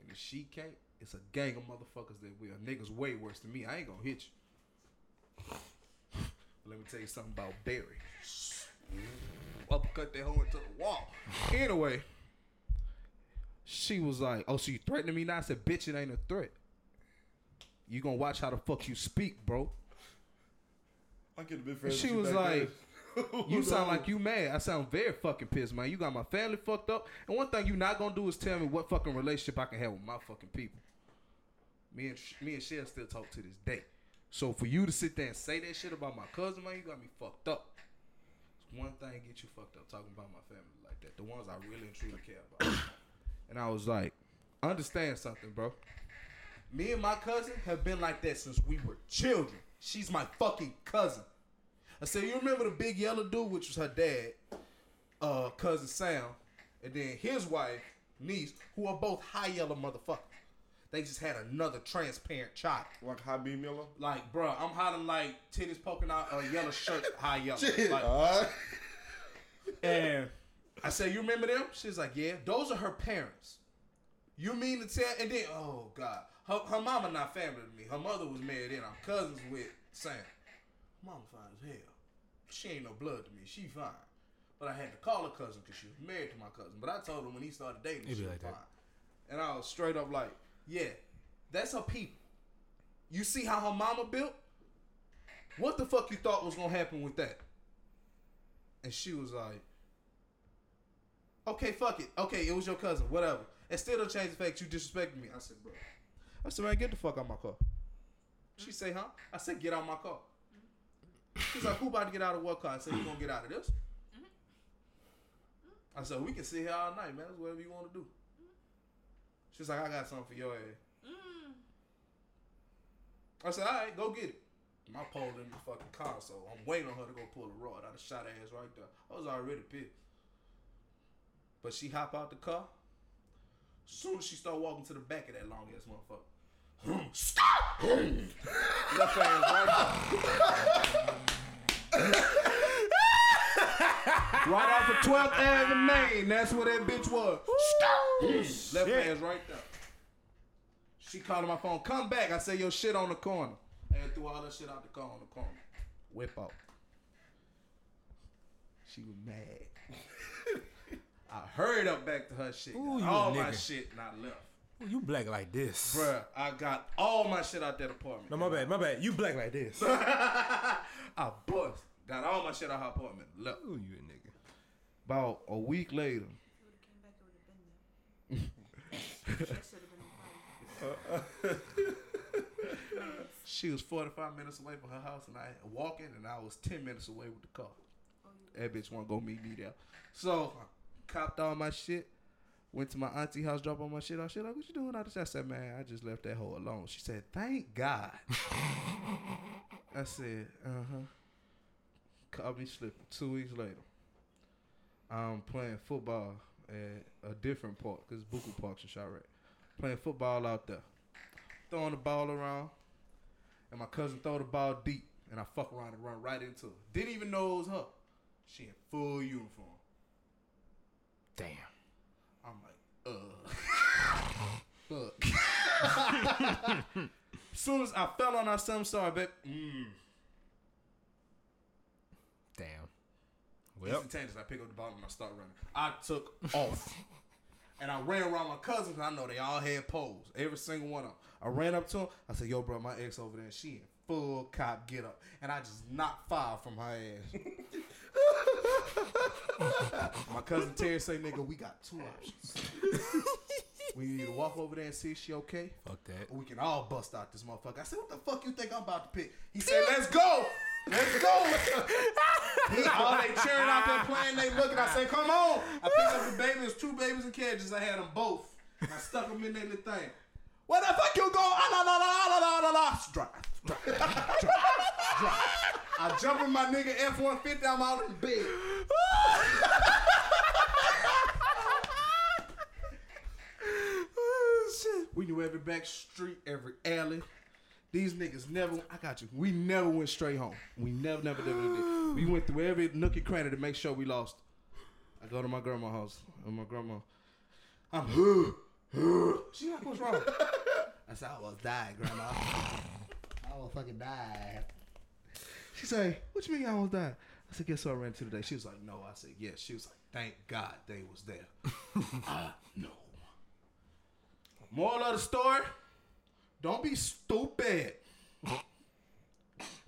And if she can't, it's a gang of motherfuckers that will. Niggas way worse than me. I ain't gonna hit you. Let me tell you something about Barry. Uppercut that hoe into the wall. Anyway, she was like, "Oh, so you threatening me now?" I said, "Bitch, it ain't a threat. You gonna watch how the fuck you speak, bro." I get a bit And she was like, You sound like you mad. I sound very fucking pissed, man. You got my family fucked up. And one thing you not gonna do is tell me what fucking relationship I can have with my fucking people. Me and me and Cher still talk to this day. So for you to sit there and say that shit about my cousin, man, you got me fucked up. It's one thing get you fucked up talking about my family like that. The ones I really and truly care about. and I was like, understand something, bro. Me and my cousin have been like that since we were children. She's my fucking cousin. I said, you remember the big yellow dude, which was her dad, uh, cousin Sam, and then his wife, niece, who are both high yellow motherfuckers. They just had another transparent child. like high B Miller. Like, bruh, I'm hiding like titties poking out a yellow shirt, high yellow. Like, Alright. and I said, you remember them? She's like, yeah. Those are her parents. You mean to tell? And then, oh God, her, her mama not family to me. Her mother was married in. I'm cousins with Sam. Mama fine as hell. She ain't no blood to me. She fine. But I had to call her cousin because she was married to my cousin. But I told her when he started dating, It she be was like that. fine. And I was straight up like, yeah, that's her people. You see how her mama built? What the fuck you thought was gonna happen with that? And she was like, okay, fuck it. Okay, it was your cousin, whatever. And still don't change the fact you disrespected me. I said, bro. I said, man, get the fuck out my car. She say, huh? I said, get out my car. She's like, who about to get out of what car? I said, you gonna get out of this? I said, we can sit here all night, man. That's whatever you want to do. She's like, I got something for your ass. Mm. I said, all right, go get it. My pole in the fucking car, so I'm waiting on her to go pull a rod. I'd have shot her ass right there. I was already pissed. But she hop out the car. Soon as she start walking to the back of that long ass motherfucker. Stop! Left hand right there. right off of 12th Avenue, Maine. That's where that bitch was. Stop! Left hand's right there. She called on my phone. Come back. I said, your shit on the corner. And threw all that shit out the car on the corner. Whip out. She was mad. I hurried up back to her shit. Ooh, got you a all my shit not left. Ooh, You black like this. Bruh, I got all my shit out that apartment. No, my bad, my bad. You black like this. I bust. Got all my shit out her apartment. Left. Ooh, you a nigga. About a week later, If it would have came back, it would have been there. that should have been on fire. she was 45 minutes away from her house, and I walking, and I was 10 minutes away with the car. Oh, That bitch want to go meet me there. So, copped all my shit. Went to my auntie house, dropped all my shit off. She like, what you doing out there? I said, man, I just left that hoe alone. She said, thank God. I said, uh-huh. Caught me slipping. Two weeks later, I'm playing football at a different park, because Buku Park's in Chiraq. Playing football out there. Throwing the ball around. And my cousin throw the ball deep. And I fuck around and run right into her. Didn't even know it was her. She in full uniform. Damn. I'm like, uh. Look. soon as I fell on her, something started, back. Mm. Damn. Well, Instantaneous. I pick up the ball and I start running. I took off. And I ran around my cousins. I know they all had poles. Every single one of them. I ran up to him. I said, yo, bro, my ex over there. She in full cop get up. And I just knocked fire from her ass. my cousin Terry say, nigga, we got two options. we need to walk over there and see if she okay. fuck that. Or we can all bust out this motherfucker. I said, what the fuck you think I'm about to pick? He said, let's go. Let's go. he, all they cheering out there playing, they looking. I say, come on. I picked up the babies, two babies and cages. I had them both. And I stuck them in their little thing. Where the fuck you go? Ah, la, la, la, la, la, la, la. Drive, drive, drive, drive. I jump in my nigga F-150, I'm out in bed. oh, shit. We knew every back street, every alley. These niggas never. I got you. We never went straight home. We never, never, never did. We went through every nook and cranny to make sure we lost. I go to my grandma's house. And my grandma, I'm. she like, what's wrong? I said, I was dying, grandma. I almost fucking died. She say, what you mean I almost died? I said, guess what I ran into today? She was like, no. I said, yes. She was like, thank God they was there. I know. Moral of the story, don't be stupid.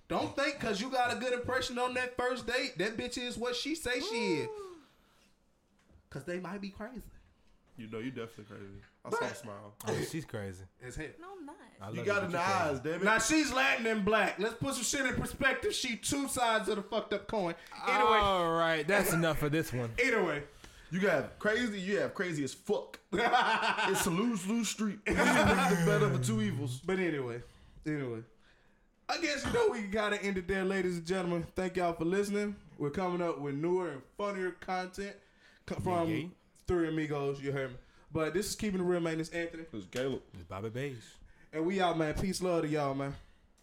Don't think because you got a good impression on that first date, that bitch is what she say she is. Because they might be crazy. You know, you definitely crazy. I saw a smile. Oh, she's crazy. As hell. No, I'm not. I You love got but in the eyes, damn it. Now she's Latin and black. Let's put some shit in perspective. She two sides of the fucked up coin. Either way, All right, that's enough for this one. either way. You got crazy. You have crazy as fuck. it's a lose lose street. These the better of the two evils. But anyway, anyway. I guess you know we gotta end it there, ladies and gentlemen. Thank y'all for listening. We're coming up with newer and funnier content from Yeah, yeah. Three Amigos. You heard me. But this is keeping the real man. It's Anthony, It's Caleb. It's Bobby Beige. and we out, man. Peace, love to y'all, man.